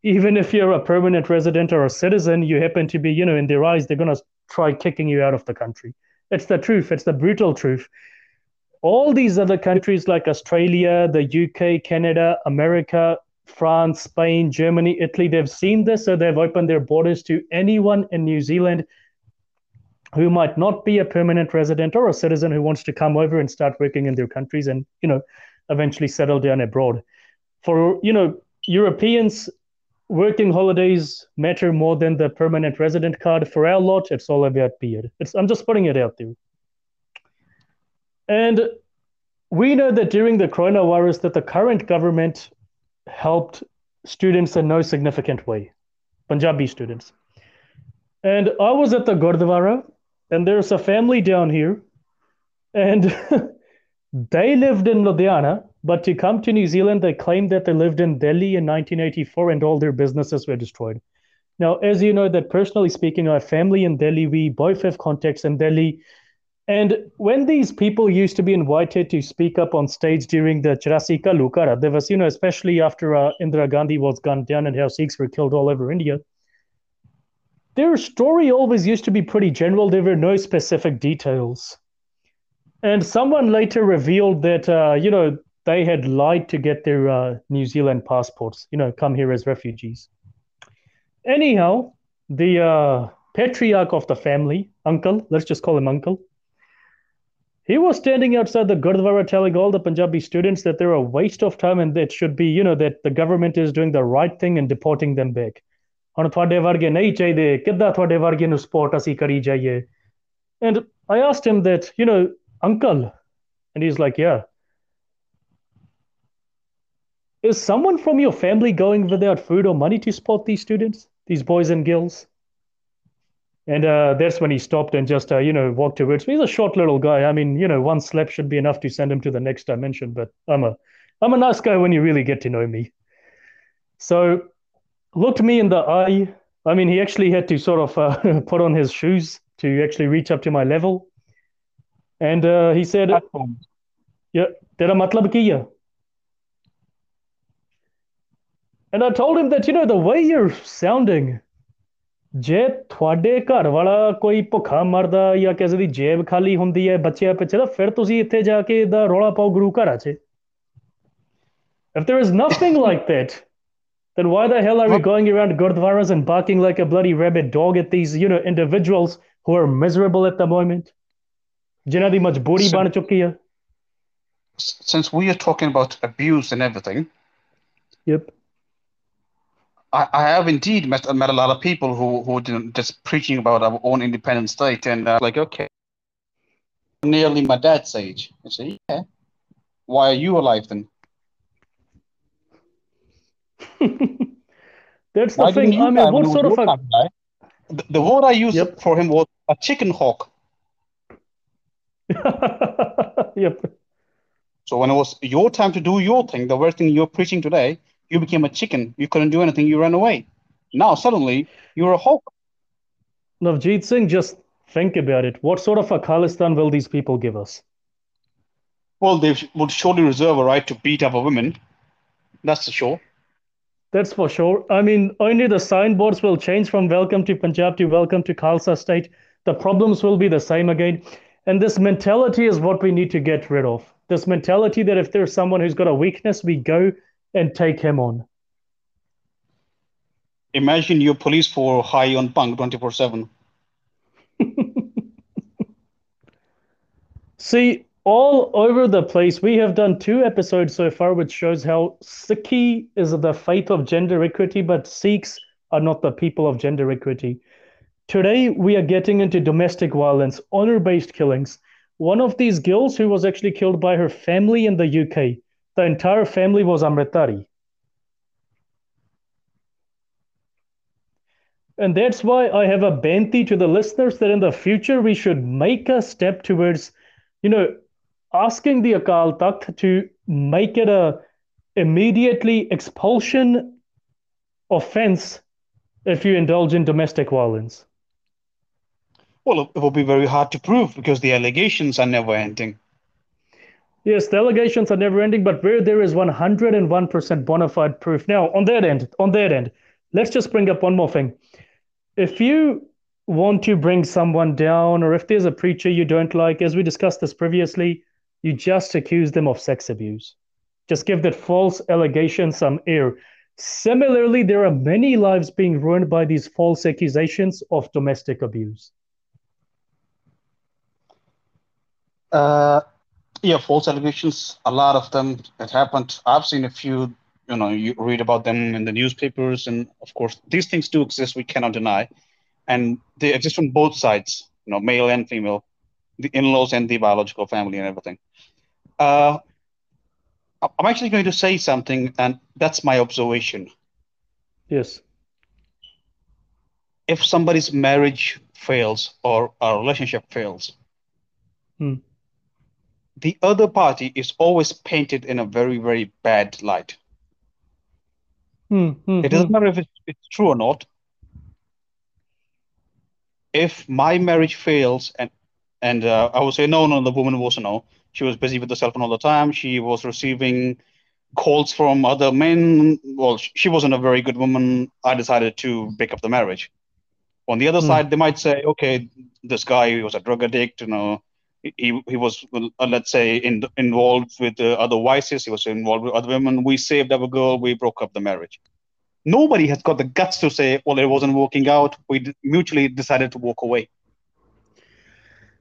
Even if you're a permanent resident or a citizen, you happen to be, you know, in their eyes, they're going to try kicking you out of the country. It's the truth. It's the brutal truth. All these other countries like Australia, the UK, Canada, America, France, Spain, Germany, Italy, they've seen this, so they've opened their borders to anyone in New Zealand who might not be a permanent resident or a citizen who wants to come over and start working in their countries and, you know, eventually settle down abroad. For, you know, Europeans, working holidays matter more than the permanent resident card. For our lot, it's all about beard. It's, I'm just putting it out there. And we know that during the coronavirus that the current government helped students in no significant way, Punjabi students. And I was at the Gurdwara, and there's a family down here, and they lived in Ludhiana, but to come to New Zealand, they claimed that they lived in Delhi in 1984 and all their businesses were destroyed. Now, as you know, that personally speaking, our family in Delhi, we both have contacts in Delhi. And when these people used to be invited to speak up on stage during the Charasika Lukara, there was, you know, especially after uh, Indira Gandhi was gunned down and how Sikhs were killed all over India, their story always used to be pretty general. There were no specific details. And someone later revealed that, uh, you know, they had lied to get their uh, New Zealand passports, you know, come here as refugees. Anyhow, the uh, patriarch of the family, uncle, let's just call him uncle, he was standing outside the Gurdwara telling all the Punjabi students that they're a waste of time and that should be, you know, that the government is doing the right thing and deporting them back. ਹੁਣ ਤੁਹਾਡੇ ਵਰਗੇ ਨਹੀਂ ਚਾਹੀਦੇ ਕਿੱਦਾਂ ਤੁਹਾਡੇ ਵਰਗੇ ਨੂੰ support ਅਸੀਂ ਕਰੀ ਜਾਈਏ and I asked him that, you know, uncle, and he's like, yeah. is someone from your family going without food or money to support these students, these boys and girls? And uh, that's when he stopped and just, uh, you know, walked towards me. He's a short little guy. I mean, you know, one slap should be enough to send him to the next dimension. But I'm a, I'm a nice guy when you really get to know me. So, looked me in the eye. I mean, he actually had to sort of uh, put on his shoes to actually reach up to my level. And uh, he said, "Yeah, tera matlab kiya." And I told him that, you know, the way you're sounding ਜੇ ਤੁਹਾਡੇ ਘਰ ਵਾਲਾ ਕੋਈ ਭੁੱਖਾ ਮਰਦਾ ਜਾਂ ਕਿਸੇ ਦੀ ਜੇਬ ਖਾਲੀ ਹੁੰਦੀ ਹੈ ਬੱਚਿਆਂ ਪਿੱਛੇ ਤਾਂ ਫਿਰ ਤੁਸੀਂ ਇੱਥੇ ਜਾ ਕੇ ਇਹਦਾ ਰੋਲਾ ਪਾਓ ਗੁਰੂ ਘਰਾਂ 'ਚ If there is nothing like that, then why the hell are we going around gurdwaras and barking like a bloody rabid dog at these, you know, individuals who are miserable at the moment? ਜਿਨ੍ਹਾਂ ਦੀ ਮਜਬੂਰੀ ਬਣ ਚੁੱਕੀ ਹੈ Since we are talking about abuse and everything. Yep. I, I have indeed met, met a lot of people who who just preaching about our own independent state and uh, like okay, nearly my dad's age. I say, yeah. Why are you alive then? That's the Why thing. I mean, what sort of a... the, the word I used yep. for him was a chicken hawk. yep. So when it was your time to do your thing, the very thing you're preaching today, you became a chicken. You couldn't do anything. You ran away. Now suddenly you're a hawk. Navjeet Singh, just think about it. What sort of a Khalistan will these people give us? Well, they would surely reserve a right to beat up a woman. That's for sure. That's for sure. I mean, only the signboards will change from welcome to Punjab to welcome to Khalsa state. The problems will be the same again. And this mentality is what we need to get rid of. This mentality that if there's someone who's got a weakness, we go and take him on. Imagine your police for high on punk 24 7. See, all over the place, we have done two episodes so far, which shows how Sikhi is the faith of gender equity, but Sikhs are not the people of gender equity. Today, we are getting into domestic violence, honor based killings. One of these girls who was actually killed by her family in the UK, the entire family was Amritdhari. And that's why I have a banty to the listeners that in the future we should make a step towards, you know, asking the Akal Takht to make it a immediately expulsion offense if you indulge in domestic violence. Well, it will be very hard to prove because the allegations are never ending. Yes, the allegations are never ending, but where there is 101% bona fide proof. Now, on that end, on that end, let's just bring up one more thing. If you want to bring someone down, or if there's a preacher you don't like, as we discussed this previously, you just accuse them of sex abuse. Just give that false allegation some air. Similarly, there are many lives being ruined by these false accusations of domestic abuse. Uh, yeah, false allegations. A lot of them. It happened. I've seen a few. You know, you read about them in the newspapers, and of course, these things do exist. We cannot deny, and they exist from both sides. You know, male and female, the in-laws and the biological family and everything. Uh, I'm actually going to say something, and that's my observation. Yes. If somebody's marriage fails or a relationship fails, Hmm. The other party is always painted in a very, very bad light. Hmm, hmm, It doesn't hmm. matter if it's, it's true or not. If my marriage fails and and uh, I would say no, no, the woman was no. She was busy with the cell phone all the time. She was receiving calls from other men. Well, she wasn't a very good woman. I decided to break up the marriage. On the other Hmm. side, they might say, okay, this guy he was a drug addict. You know, he he was uh, let's say in, involved with uh, other vices. He was involved with other women. We saved our girl. We broke up the marriage. Nobody has got the guts to say, well, it wasn't working out. We d- mutually decided to walk away.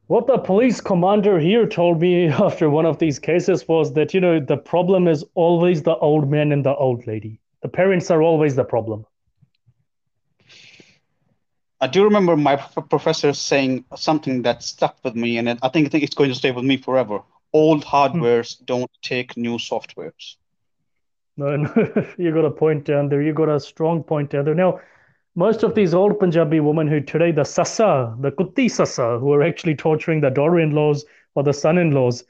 What the police commander here told me after one of these cases was that, you know, the problem is always the old man and the old lady. The parents are always the problem. I do remember my prof- professor saying something that stuck with me, and I think, I think it's going to stay with me forever. Old hardwares don't take new softwares. No, no, you got a point down there. You got a strong point down there. Now, most of these old Punjabi women who today, the sassa, the kutti sassa, who are actually torturing the daughter-in-laws or the son-in-laws,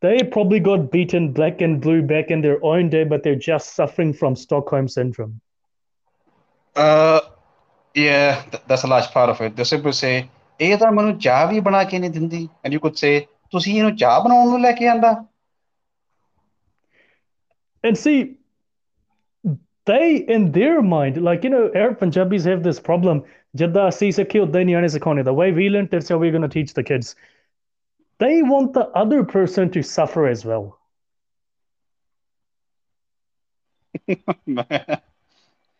they probably got beaten black and blue back in their own day, but they're just suffering from Stockholm syndrome. Uh, yeah, th- that's a large part of it. They simply say, ਇਹ ਤਾਂ ਮੈਨੂੰ ਚਾਹ ਵੀ ਬਣਾ ਕੇ ਨਹੀਂ ਦਿੰਦੀ and you could say ਤੁਸੀਂ ਇਹਨੂੰ ਚਾਹ ਬਣਾਉਣ ਨੂੰ ਲੈ ਕੇ ਆਂਦਾ And see, they in their mind, like you know, Arab Punjabis have this problem. Jadda si sakhi udda hi niyaane sikhane. The way we learned, that's how we're going to teach the kids. They want the other person to suffer as well.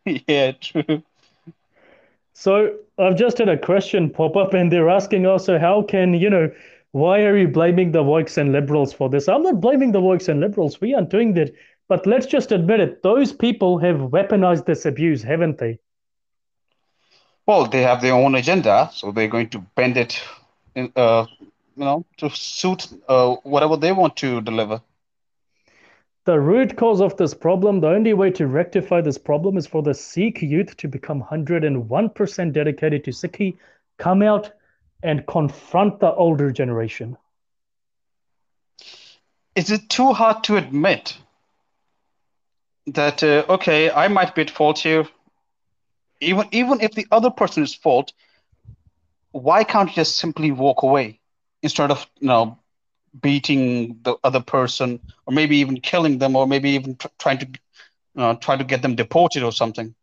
yeah, true. So I've just had a question pop up, and they're asking also, how can you know, why are you blaming the woiks and liberals for this? I'm not blaming the woiks and liberals. We aren't doing that. But let's just admit it. Those people have weaponized this abuse, haven't they? Well, they have their own agenda, so they're going to bend it, in, uh, you know, to suit uh, whatever they want to deliver. The root cause of this problem, the only way to rectify this problem is for the Sikh youth to become 101% dedicated to Sikhi, come out and confront the older generation. is it too hard to admit that uh, okay, I might be at fault here, even even if the other person is fault, why can't you just simply walk away instead of you know beating the other person or maybe even killing them or maybe even tr- trying to uh, try to get them deported or something.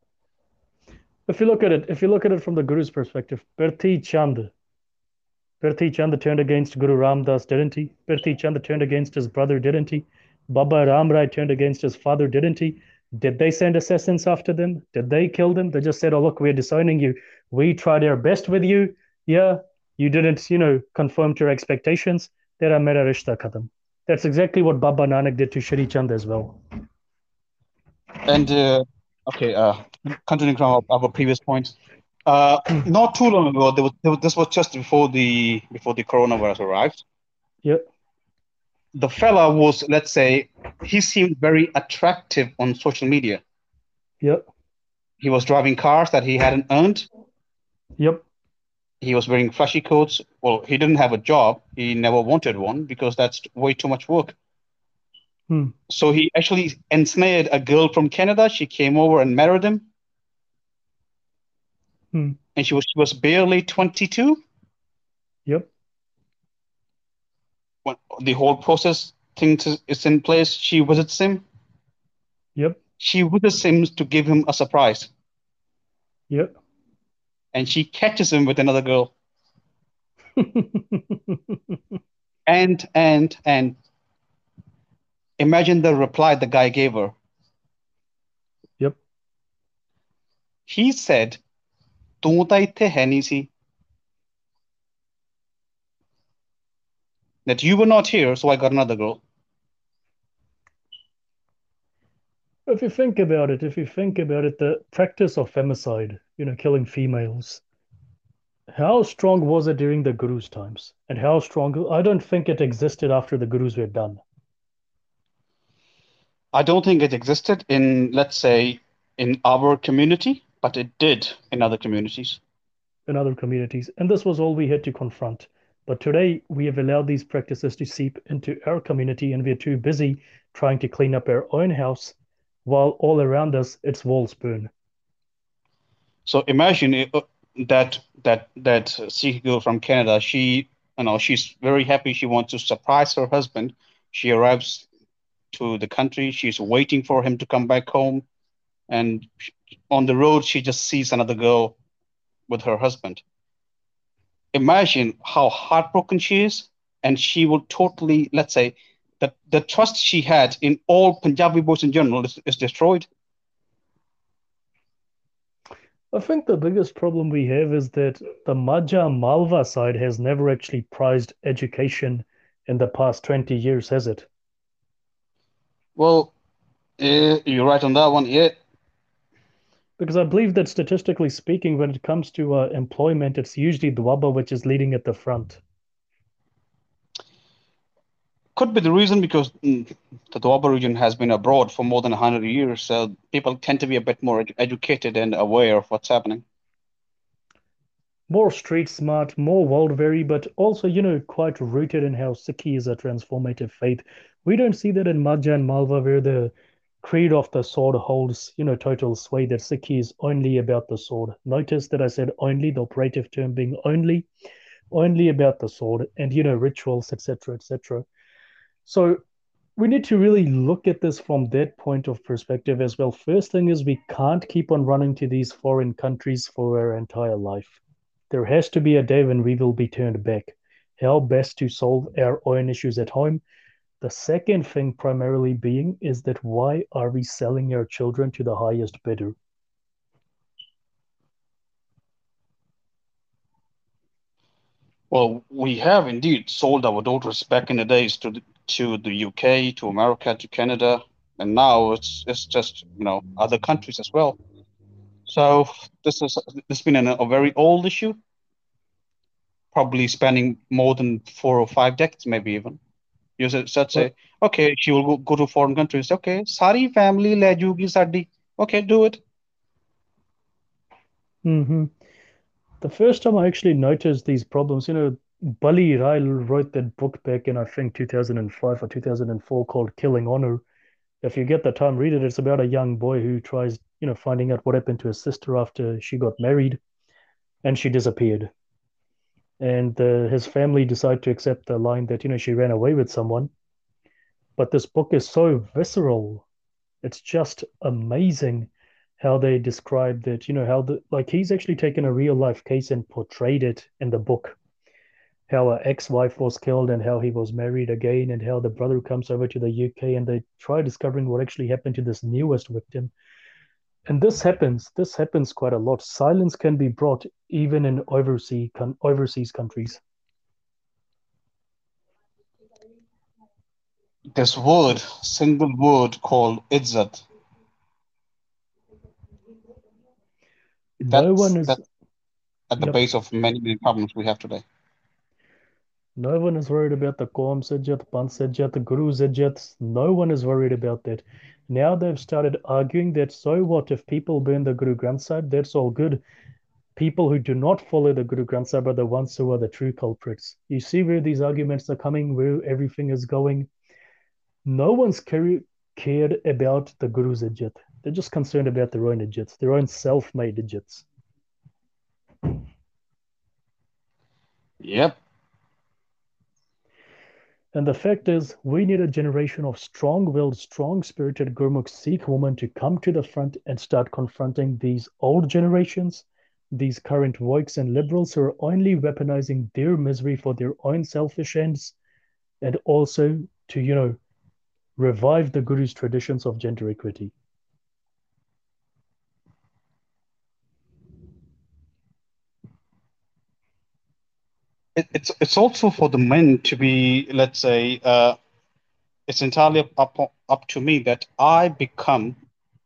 If you look at it if you look at it from the guru's perspective Prithi Chand. Prithi Chand turned against Guru Ramdas didn't he? Prithi Chand turned against his brother didn't he? Baba Ram Rai turned against his father didn't he? Did they send assassins after them? Did they kill them? They just said oh look we're disowning you. We tried our best with you. Yeah you didn't you know conform to your expectations tera mera rishta khatam. That's exactly what Baba Nanak did to Shri Chand as well. And uh, okay, uh, continuing from our, our previous points, uh, not too long ago, there was, there was, this was just before the before the coronavirus arrived. Yep. The fella was, let's say, he seemed very attractive on social media. Yep. He was driving cars that he hadn't earned. Yep he was wearing flashy coats. Well, he didn't have a job. He never wanted one because that's way too much work. Hmm. So he actually ensnared a girl from Canada. She came over and married him. Hmm. And she was she was barely 22. Yep. When the whole process thing is in place, she visits him. Yep. She visits him to give him a surprise. Yep and she catches him with another girl. and and and imagine the reply the guy gave her. Yep. He said, "ਤੂੰ ਤਾਂ ਇੱਥੇ ਹੈ ਨਹੀਂ ਸੀ." That you were not here, so I got another girl. If you think about it, if you think about it, the practice of femicide, you know, killing females, how strong was it during the Guru's times? And how strong? I don't think it existed after the Gurus were done. I don't think it existed in, let's say, in our community, but it did in other communities. In other communities. And this was all we had to confront. But today, we have allowed these practices to seep into our community, and we're too busy trying to clean up our own house while all around us its walls burn. So imagine uh, that that that Sikh girl from Canada. She you know she's very happy. She wants to surprise her husband. She arrives to the country. She's waiting for him to come back home, and on the road she just sees another girl with her husband. Imagine how heartbroken she is, and she will totally, let's say, that the trust she had in all Punjabi boys in general is, is destroyed. I think the biggest problem we have is that the Majha Malwa side has never actually prized education in the past 20 years, has it? Well, uh, you're right on that one, yeah. Because I believe that statistically speaking, when it comes to uh, employment, it's usually Doaba which is leading at the front could be the reason because mm, the Doaba region has been abroad for more than 100 years. So people tend to be a bit more ed- educated and aware of what's happening. More street smart, more world weary, but also, you know, quite rooted in how Sikhi is a transformative faith. We don't see that in Majha and Malwa, where the creed of the sword holds, you know, total sway that Sikhi is only about the sword. Notice that I said only, the operative term being only, only about the sword and, you know, rituals, etc., etc. So we need to really look at this from that point of perspective as well. First thing is we can't keep on running to these foreign countries for our entire life. There has to be a day when we will be turned back. How best to solve our own issues at home. The second thing, primarily being, is that why are we selling our children to the highest bidder? Well, we have indeed sold our daughters back in the days to to the UK, to America, to Canada, and now it's it's just you know other countries as well. So this is this has been an, a very old issue, probably spanning more than four or five decades, maybe even. You said, said say, okay, she will go, go to foreign countries. Okay, sorry, family le jugi sadi. Okay, do it. Mm-hmm. The first time I actually noticed these problems, you know, Bali Rai wrote that book back in I think 2005 or 2004 called Killing Honor. If you get the time, read it. It's about a young boy who tries, you know, finding out what happened to his sister after she got married, and she disappeared. And uh, his family decide to accept the line that you know she ran away with someone. But this book is so visceral. It's just amazing how they describe that. You know how the like he's actually taken a real life case and portrayed it in the book how an ex-wife was killed and how he was married again and how the brother comes over to the UK and they try discovering what actually happened to this newest victim. And this happens. This happens quite a lot. Silence can be brought even in overseas overseas countries. This word, single word called izzat. No one is at the yep. base of many, many problems we have today. No one is worried about the Qawm Sajjat, Panth Sajjat, the Guru Sajjat. No one is worried about that. Now they've started arguing that so what if people burn the Guru Granth Sahib, that's all good. People who do not follow the Guru Granth Sahib are the ones who are the true culprits. You see where these arguments are coming, where everything is going. No one's cared about the Guru's Ijjat. They're just concerned about their own Ijjats, their own self-made Ijjats. Yep. And the fact is, we need a generation of strong willed, strong spirited Gurmukh Sikh women to come to the front and start confronting these old generations, these current woiks and liberals who are only weaponizing their misery for their own selfish ends, and also to, you know, revive the Guru's traditions of gender equity. It, it's it's also for the men to be, let's say, uh, it's entirely up up to me that I become,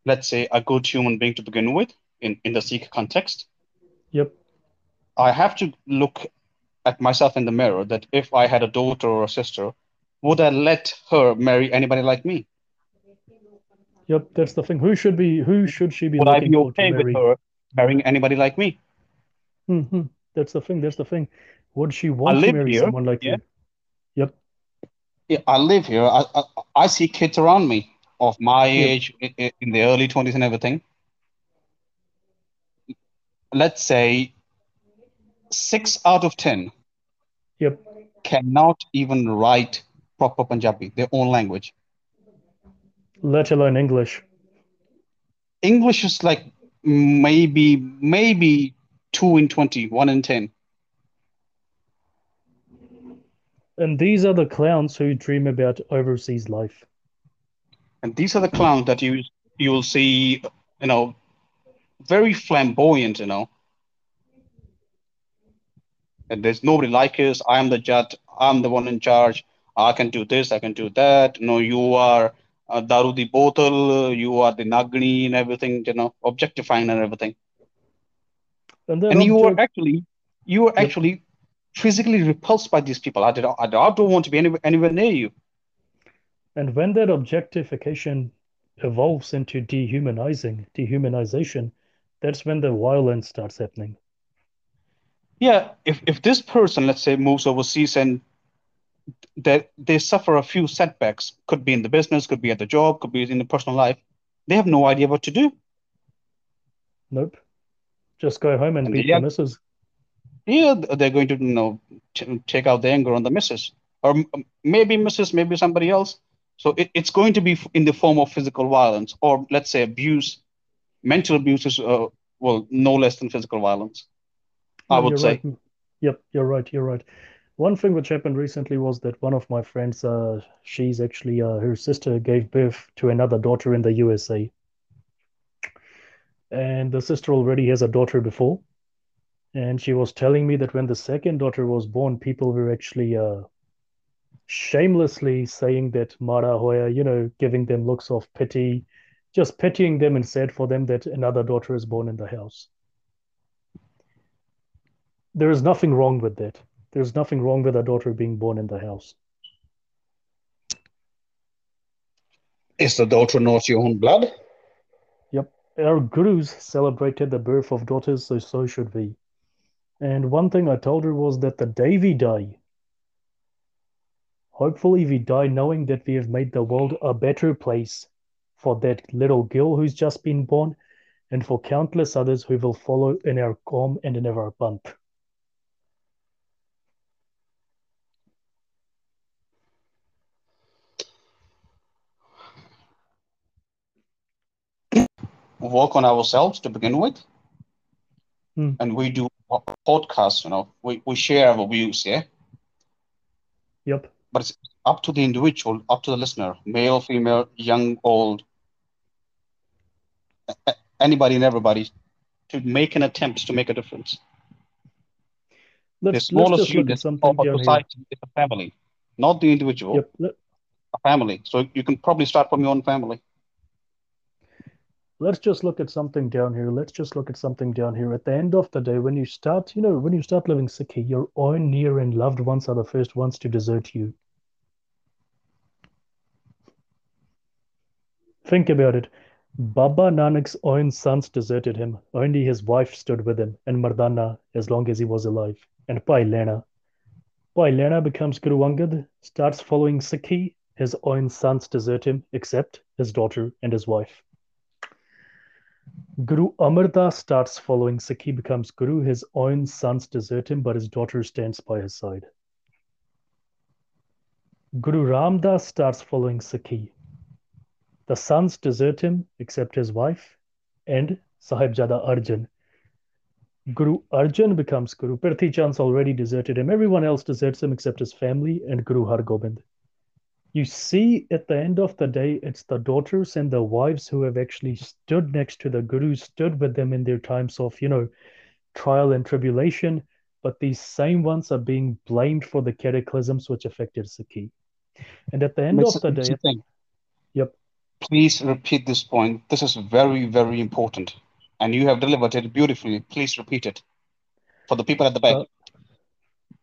let's say, a good human being to begin with in in the Sikh context. Yep. I have to look at myself in the mirror that if I had a daughter or a sister, would I let her marry anybody like me? Yep, that's the thing. Who should be? Who should she be? Would I be okay with her marrying anybody like me? Mm-hmm. That's the thing. That's the thing. Would she want to marry here, someone like yeah. you? Yep. Yeah, I live here. I, I, I see kids around me of my yep. age in, in the early 20s and everything. Let's say six out of 10 yep. cannot even write proper Punjabi, their own language. Let alone English. English is like maybe, maybe two in 20, one in 10. And these are the clowns who dream about overseas life. And these are the clowns that you you will see, you know, very flamboyant, you know. And there's nobody like us. I'm the judge. I'm the one in charge. I can do this. I can do that. You No, you are uh, Daru the bottle. You are the Nagni and everything. You know, objectifying and everything. And, and you are actually, you are actually physically repulsed by these people. I, did, I don't want to be anywhere, anywhere near you. And when that objectification evolves into dehumanizing, dehumanization, that's when the violence starts happening. Yeah, if, if this person, let's say, moves overseas and they, they suffer a few setbacks, could be in the business, could be at the job, could be in the personal life, they have no idea what to do. Nope. Just go home and, and beat the missus yeah, they're going to you know take out the anger on the missus, or maybe missus, maybe somebody else. So it, it's going to be in the form of physical violence, or let's say abuse. Mental abuse is uh, well no less than physical violence. I would say. Right. Yep, you're right. You're right. One thing which happened recently was that one of my friends, uh, she's actually uh, her sister gave birth to another daughter in the USA, and the sister already has a daughter before and she was telling me that when the second daughter was born, people were actually uh, shamelessly saying that Mara Hoya, you know, giving them looks of pity, just pitying them and sad for them that another daughter is born in the house. There is nothing wrong with that. There's nothing wrong with a daughter being born in the house. Is the daughter not your own blood? Yep. Our gurus celebrated the birth of daughters, so so should we. And one thing I told her was that the day we die, hopefully we die knowing that we have made the world a better place for that little girl who's just been born and for countless others who will follow in our calm and in our bump. Work on ourselves to begin with. Hmm. And we do podcasts, you know, we, we share our views, yeah? Yep. But it's up to the individual, up to the listener, male, female, young, old, anybody and everybody, to make an attempt to make a difference. the Let's let's smallest unit of a society is a family, not the individual, Yep. A family. So you can probably start from your own family. Let's just look at something down here. Let's just look at something down here. At the end of the day, when you start, you know, when you start living Sikhi, your own near and loved ones are the first ones to desert you. Think about it. Baba Nanak's own sons deserted him. Only his wife stood with him, and Mardana as long as he was alive. And Bhai Lehna. Bhai Lehna becomes Guru Angad, starts following Sikhi. His own sons desert him, except his daughter and his wife. Guru Amar Das starts following Sikhi, becomes Guru. His own sons desert him, but his daughter stands by his side. Guru Ram Das starts following Sikhi. The sons desert him, except his wife and Sahibzada Arjun. Guru Arjun becomes Guru. Prithi Chand's already deserted him. Everyone else deserts him except his family and Guru Hargobind. You see, at the end of the day, it's the daughters and the wives who have actually stood next to the Guru, stood with them in their times of, you know, trial and tribulation. But these same ones are being blamed for the cataclysms which affected Sikhi. And at the end of the day, you think. Yep. Please repeat this point. This is very, very important. And you have delivered it beautifully. Please repeat it for the people at the back. Uh,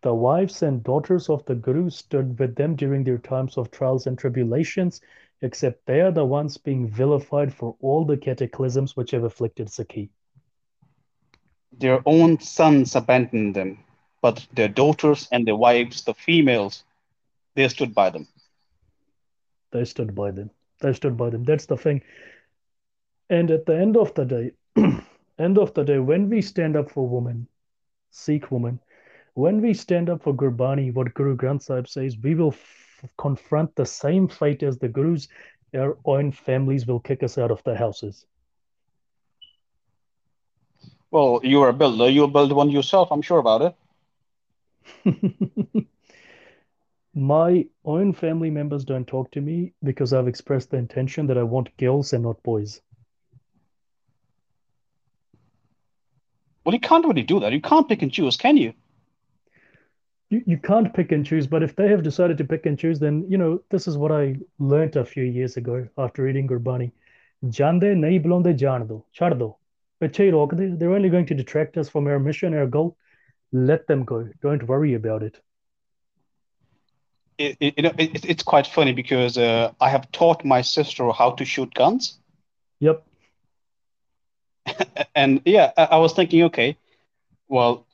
The wives and daughters of the Guru stood with them during their times of trials and tribulations, except they are the ones being vilified for all the cataclysms which have afflicted Sikhi. Their own sons abandoned them, but their daughters and their wives, the females, they stood by them. They stood by them. They stood by them. That's the thing. And at the end of the day, end of the day, when we stand up for women, Sikh women, when we stand up for Gurbani, what Guru Granth Sahib says, we will f- confront the same fate as the Gurus. Our own families will kick us out of their houses. Well, you're a builder. You'll build one yourself. I'm sure about it. My own family members don't talk to me because I've expressed the intention that I want girls and not boys. Well, you can't really do that. You can't pick and choose, can you? you, you can't pick and choose, but if they have decided to pick and choose, then you know, this is what I learnt a few years ago after reading Gurbani. Jande nahi blonde jardo, chardo. They're only going to detract us from our mission, our goal. Let them go. Don't worry about it. It, it, it, it's quite funny because uh, I have taught my sister how to shoot guns. Yep. and yeah, I, I was thinking, okay, well,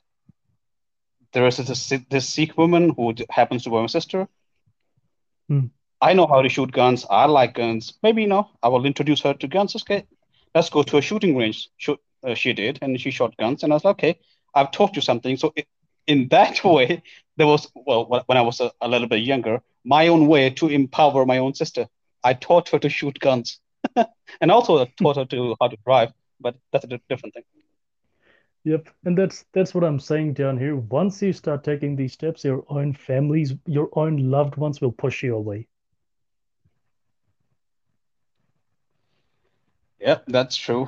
there is this, this Sikh woman who happens to be my sister. Hmm. I know how to shoot guns. I like guns. Maybe, you know, I will introduce her to guns. Okay, let's go to a shooting range. Shoot, uh, she did, and she shot guns. And I was like, okay, I've taught you something. So it, in that way, there was, well, when I was a, a little bit younger, my own way to empower my own sister. I taught her to shoot guns. and also taught her to how to drive, but that's a different thing. Yep, and that's that's what I'm saying down here. Once you start taking these steps, your own families, your own loved ones will push you away. Yeah, that's true.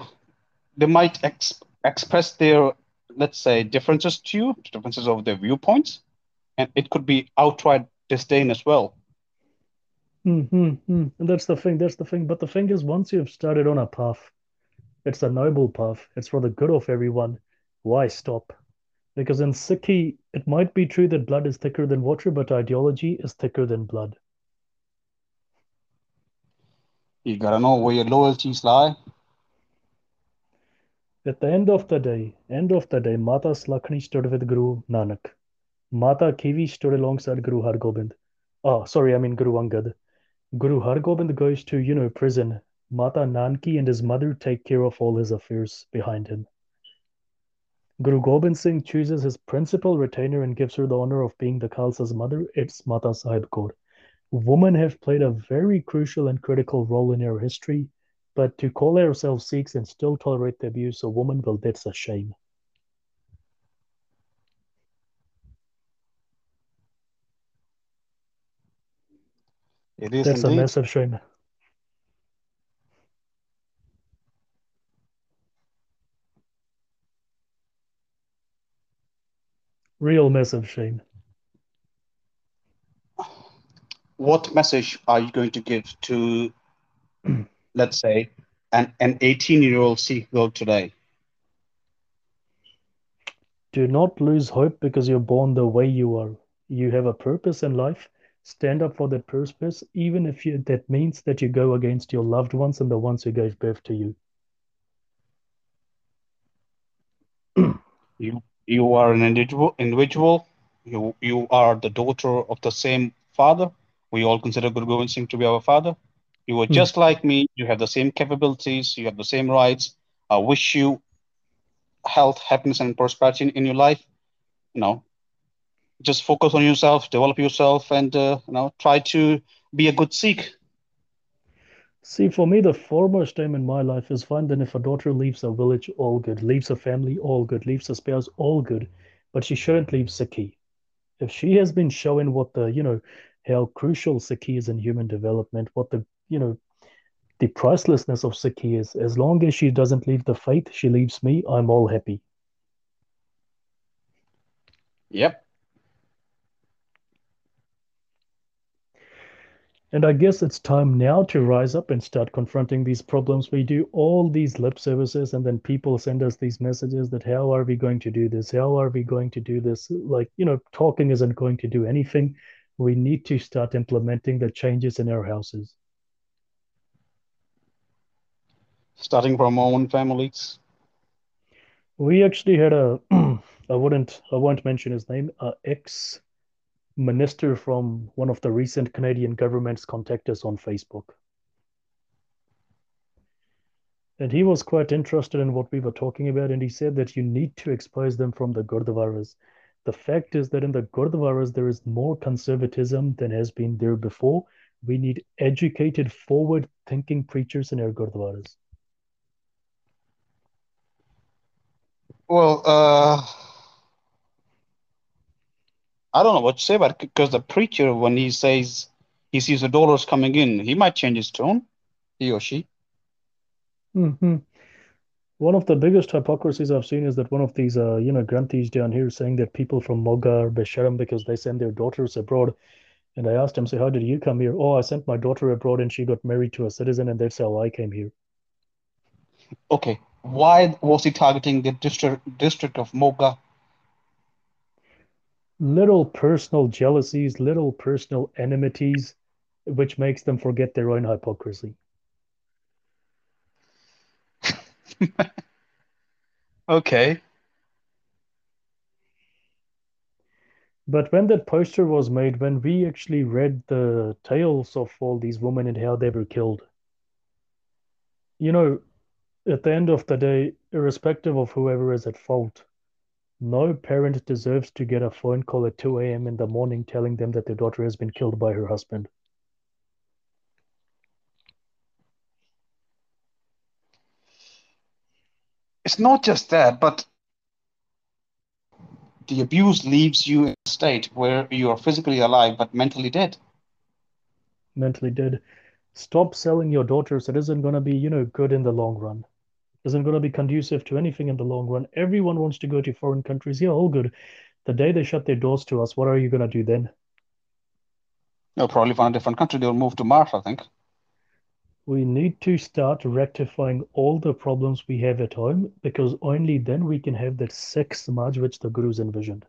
They might ex- express their, let's say, differences to you, differences of their viewpoints, and it could be outright disdain as well. Mm-hmm. And that's the thing. That's the thing. But the thing is, once you've started on a path, it's a noble path. It's for the good of everyone. Why stop? Because in Sikhi, it might be true that blood is thicker than water, but ideology is thicker than blood. You gotta know where your loyalties lie. At the end of the day, end of the day, Mata Sulakhani stood with Guru Nanak. Mata Khivi stood alongside Guru Hargobind. Oh, sorry, I mean Guru Angad. Guru Hargobind goes to, you know, prison. Mata Nanki and his mother take care of all his affairs behind him. Guru Gobind Singh chooses his principal retainer and gives her the honor of being the Khalsa's mother. It's Mata Sahib Kaur. Women have played a very crucial and critical role in our history, but to call ourselves Sikhs and still tolerate the abuse of women, well, that's a shame. It is That's a indeed. massive shame. Real massive shame. What message are you going to give to, let's say, an, an 18 year old Sikh girl today? Do not lose hope because you're born the way you are. You have a purpose in life. Stand up for that purpose, even if you, that means that you go against your loved ones and the ones who gave birth to you. You you are an individual. Individual. You you are the daughter of the same father. We all consider Guru Gobind Singh to be our father. You are Hmm. just like me. You have the same capabilities. You have the same rights. I wish you health, happiness, and prosperity in, in your life. You know, just focus on yourself, develop yourself, and uh, you know, try to be a good Sikh. See, for me, the foremost aim in my life is. Then, if a daughter leaves a village, all good. Leaves a family, all good. Leaves a spouse, all good. But she shouldn't leave Sikhi. If she has been showing what the, you know, how crucial Sikhi is in human development, what the, you know, the pricelessness of Sikhi is, as long as she doesn't leave the faith, she leaves me, I'm all happy. Yep. And I guess it's time now to rise up and start confronting these problems. We do all these lip services, and then people send us these messages that how are we going to do this? How are we going to do this? Like, you know, talking isn't going to do anything. We need to start implementing the changes in our houses. Starting from our own families. We actually had a, I wouldn't, I won't mention his name, a ex minister from one of the recent Canadian governments contact us on Facebook. And he was quite interested in what we were talking about, and he said that you need to expose them from the Gurdwaras. The fact is that in the Gurdwaras, there is more conservatism than has been there before. We need educated, forward thinking preachers in our Gurdwaras. Well, uh, I don't know what to say about it because the preacher, when he says he sees the dollars coming in, he might change his tone, he or she. Mm-hmm. One of the biggest hypocrisies I've seen is that one of these, uh, you know, granthis down here saying that people from Moga are Besharam because they send their daughters abroad. And I asked him, so how did you come here? Oh, I sent my daughter abroad and she got married to a citizen, and that's how I came here. Okay, why was he targeting the district district of Moga? Little personal jealousies, little personal enmities, which makes them forget their own hypocrisy. Okay. But when that poster was made, when we actually read the tales of all these women and how they were killed, you know, at the end of the day, irrespective of whoever is at fault, no parent deserves to get a phone call at 2 a.m. in the morning telling them that their daughter has been killed by her husband. It's not just that, but the abuse leaves you in a state where you are physically alive but mentally dead. Mentally dead. Stop selling your daughters. It isn't going to be, you know, good in the long run. Isn't going to be conducive to anything in the long run. Everyone wants to go to foreign countries. Yeah, all good. The day they shut their doors to us, what are you going to do then? They'll probably find a different country. They'll move to Mars, I think. We need to start rectifying all the problems we have at home because only then we can have that Sikh Samaj which the Gurus envisioned.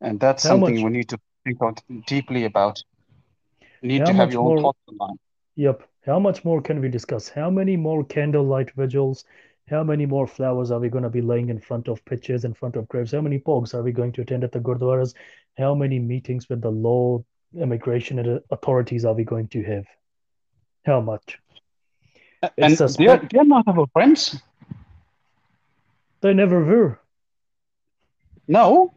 And that's How something much- we need to think deeply about. You need How to have your own more- thoughts in mind. Yep. How much more can we discuss? How many more candlelight vigils? How many more flowers are we going to be laying in front of pictures, in front of graves? How many bhogs are we going to attend at the gurdwaras? How many meetings with the law, immigration authorities are we going to have? How much? And It's a they're, they're not our friends. They never were. No.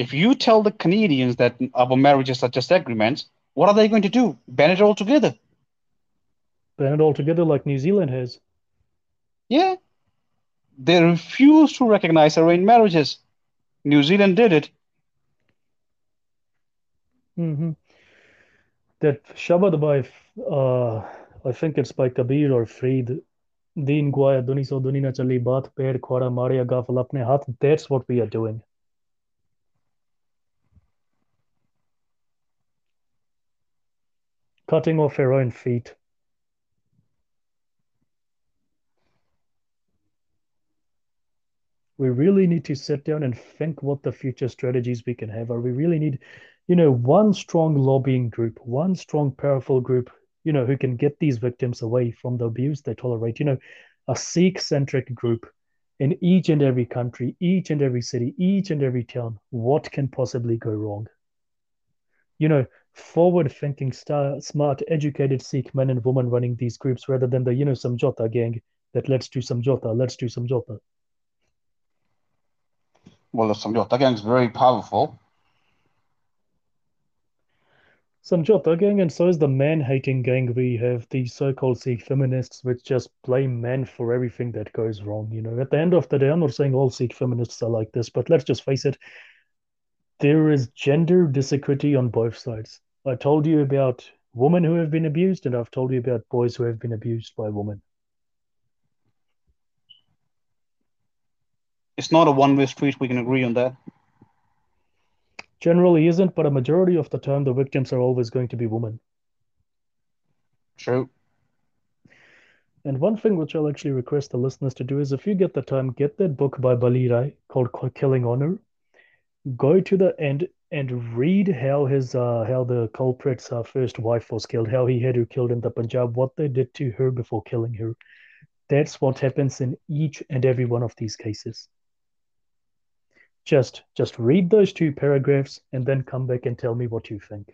If you tell the Canadians that our marriages are just agreements, what are they going to do? Ban it all together? Ban it all together like New Zealand has. Yeah. They refuse to recognize arranged marriages. New Zealand did it. hmm That Shabad by, uh, I think it's by Kabir or Farid. Deen guaya duni so chali baat khwara mare gafal apne haath. That's what we are doing. Cutting off our own feet. We really need to sit down and think what the future strategies we can have are. We really need, you know, one strong lobbying group, one strong, powerful group, you know, who can get these victims away from the abuse they tolerate. You know, a Sikh-centric group in each and every country, each and every city, each and every town. What can possibly go wrong? You know, forward-thinking, smart, educated Sikh men and women running these groups rather than the, you know, Samjhauta gang that let's do Samjhauta, let's do Samjhauta. Well, the Samjhauta gang is very powerful. Samjhauta gang, and so is the man-hating gang we have, the so-called Sikh feminists, which just blame men for everything that goes wrong. You know, at the end of the day, I'm not saying all Sikh feminists are like this, but let's just face it, there is gender disequity on both sides. I told you about women who have been abused, and I've told you about boys who have been abused by women. It's not a one-way street. We can agree on that. Generally isn't, but a majority of the time, the victims are always going to be women. True. And one thing which I'll actually request the listeners to do is if you get the time, get that book by Bali Rai called Killing Honor. Go to the end and read how his uh, how the culprit's uh, first wife was killed, how he had her killed in the Punjab, what they did to her before killing her. That's what happens in each and every one of these cases. Just just read those two paragraphs and then come back and tell me what you think.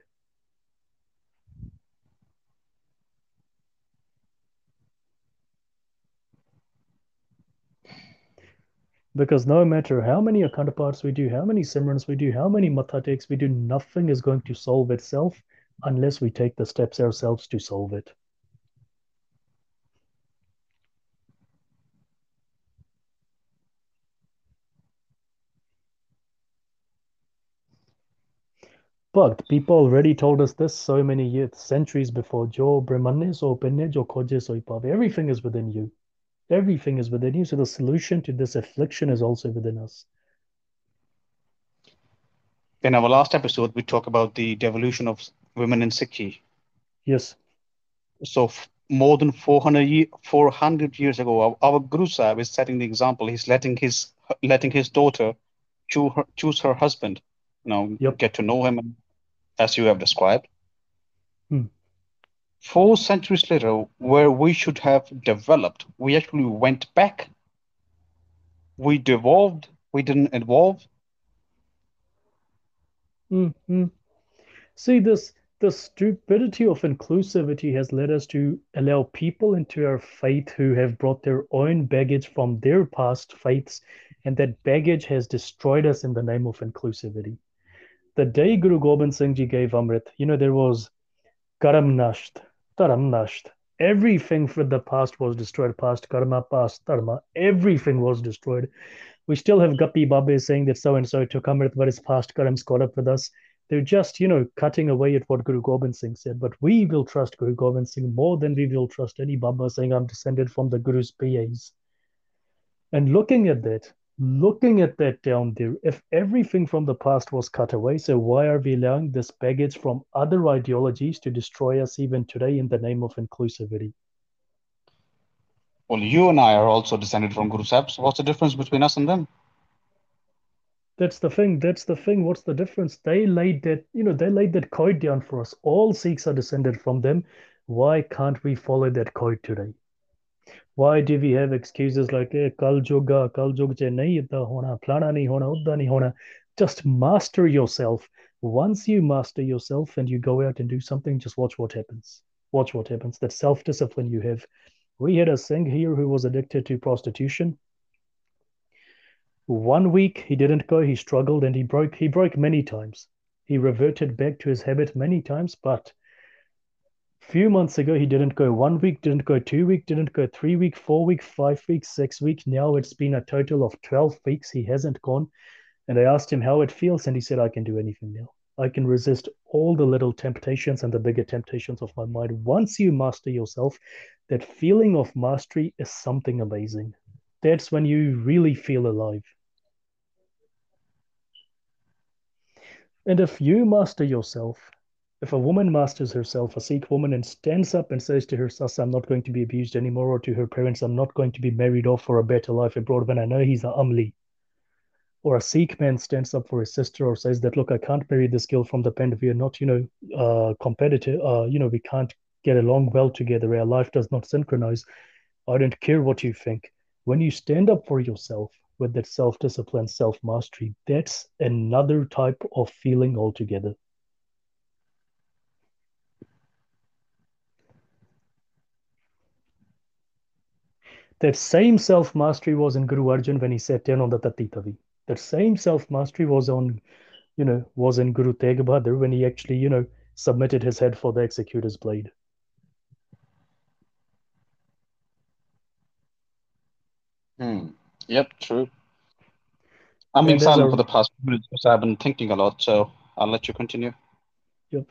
Because no matter how many Paths we do, how many Simrans we do, how many Matha teks we do, nothing is going to solve itself unless we take the steps ourselves to solve it. But people already told us this so many years, centuries before. Jo Brahmane so pinne, jo khoje so pave. Everything is within you. Everything is within you. So the solution to this affliction is also within us. In our last episode, we talked about the devolution of women in Sikhi. Yes. So f- more than 400, ye- 400 years ago, our, our Guru Sahib is setting the example. He's letting his letting his daughter choose her, choose her husband. You know, Yep. get to know him as you have described. Hmm. Four centuries later, where we should have developed, we actually went back. We devolved. We didn't evolve. hmm See, this the stupidity of inclusivity has led us to allow people into our faith who have brought their own baggage from their past faiths, and that baggage has destroyed us in the name of inclusivity. The day Guru Gobind Singh Ji gave Amrit, you know, there was Karam Nasht, Taram Nasht. Everything for the past was destroyed. Past karma, past dharma, everything was destroyed. We still have Guppy Babe saying that so and so took Amrit, but his past karams caught up with us. They're just, you know, cutting away at what Guru Gobind Singh said. But we will trust Guru Gobind Singh more than we will trust any Baba saying I'm descended from the Guru's PAs. And looking at that, looking at that down there, if everything from the past was cut away, so why are we allowing this baggage from other ideologies to destroy us even today in the name of inclusivity? Well, you and I are also descended from Guru Sahib. So what's the difference between us and them? That's the thing. That's the thing. What's the difference? They laid that, you know, they laid that code down for us. All Sikhs are descended from them. Why can't we follow that code today? Why do we have excuses like eh, kal joga, kal hona, plana nahi hona, udda nahi hona. Just master yourself. Once you master yourself and you go out and do something, just watch what happens. Watch what happens. That self-discipline you have. We had a Singh here who was addicted to prostitution. One week he didn't go, he struggled and he broke he broke many times. He reverted back to his habit many times, but few months ago he didn't go one week, didn't go two week, didn't go three week, four week, five weeks, six week Now it's been a total of 12 weeks. He hasn't gone. And I asked him how it feels, and he said, I can do anything now. I can resist all the little temptations and the bigger temptations of my mind. Once you master yourself, that feeling of mastery is something amazing. That's when you really feel alive. And if you master yourself, if a woman masters herself, a Sikh woman, and stands up and says to her sas, I'm not going to be abused anymore, or to her parents, I'm not going to be married off for a better life abroad when I know he's a Amli. Or a Sikh man stands up for his sister or says that, look, I can't marry this girl from the pen. We are not, you know, uh, competitive. Uh, you know, we can't get along well together. Our life does not synchronize. I don't care what you think. When you stand up for yourself, with that self discipline, self mastery, that's another type of feeling altogether. That same self mastery was in Guru Arjan when he sat down on the Tati Tavi. That same self mastery was on, you know, was in Guru Tegh Bahadur when he actually, you know, submitted his head for the executor's blade. Hmm. Yep, true. I'm And silent a- for the past minutes because I've been thinking a lot, so I'll let you continue. Yep.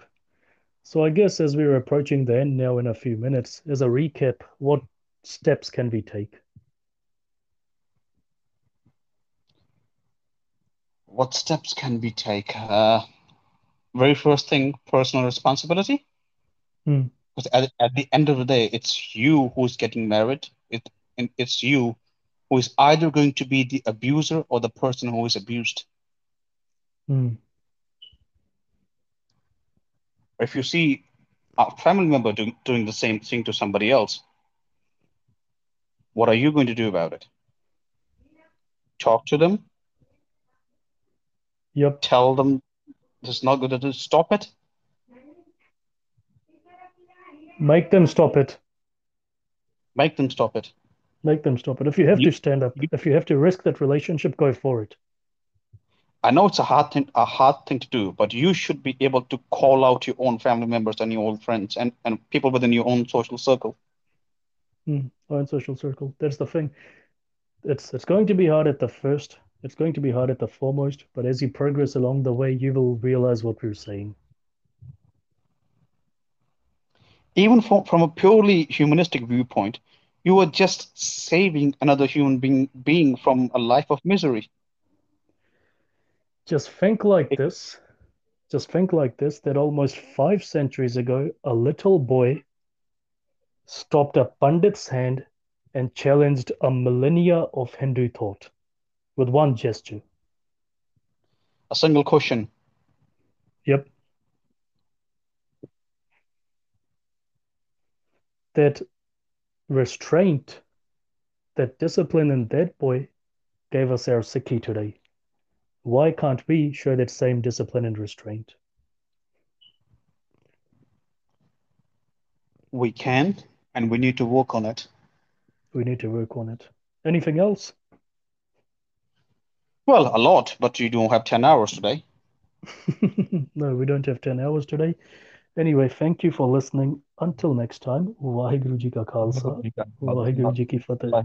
So I guess as we're approaching the end now in a few minutes, as a recap, what steps can we take? What steps can we take? Uh, very first thing, personal responsibility. Hmm. Because at, at the end of the day, it's you who's getting married. It, and it's you who is either going to be the abuser or the person who is abused. Hmm. If you see a family member do, doing the same thing to somebody else, what are you going to do about it? Talk to them, Yep. tell them this is not good to stop it. Make them stop it. Make them stop it. Make them stop it. If you have You- to stand up, you- if you have to risk that relationship, go for it. I know it's a hard thing, a hard thing to do, but you should be able to call out your own family members and your own friends and, and people within your own social circle. Hmm. Own social circle. That's the thing. It's it's going to be hard at the first. It's going to be hard at the foremost, but as you progress along the way, you will realize what we're saying. Even from, from a purely humanistic viewpoint, you are just saving another human being, being from a life of misery. Just think like It- this. Just think like this that almost five centuries ago, a little boy stopped a Pandit's hand and challenged a millennia of Hindu thought with one gesture. A single question. Yep. That restraint, that discipline in that boy gave us our Sikhi today. Why can't we show that same discipline and restraint? We can, and we need to work on it. We need to work on it. Anything else? Well, a lot, but you don't have 10 hours today. no, we don't have 10 hours today. Anyway, thank you for listening. Until next time, Waheguru Ji Ka Khalsa, Waheguru Ji Ki Fateh. Bye.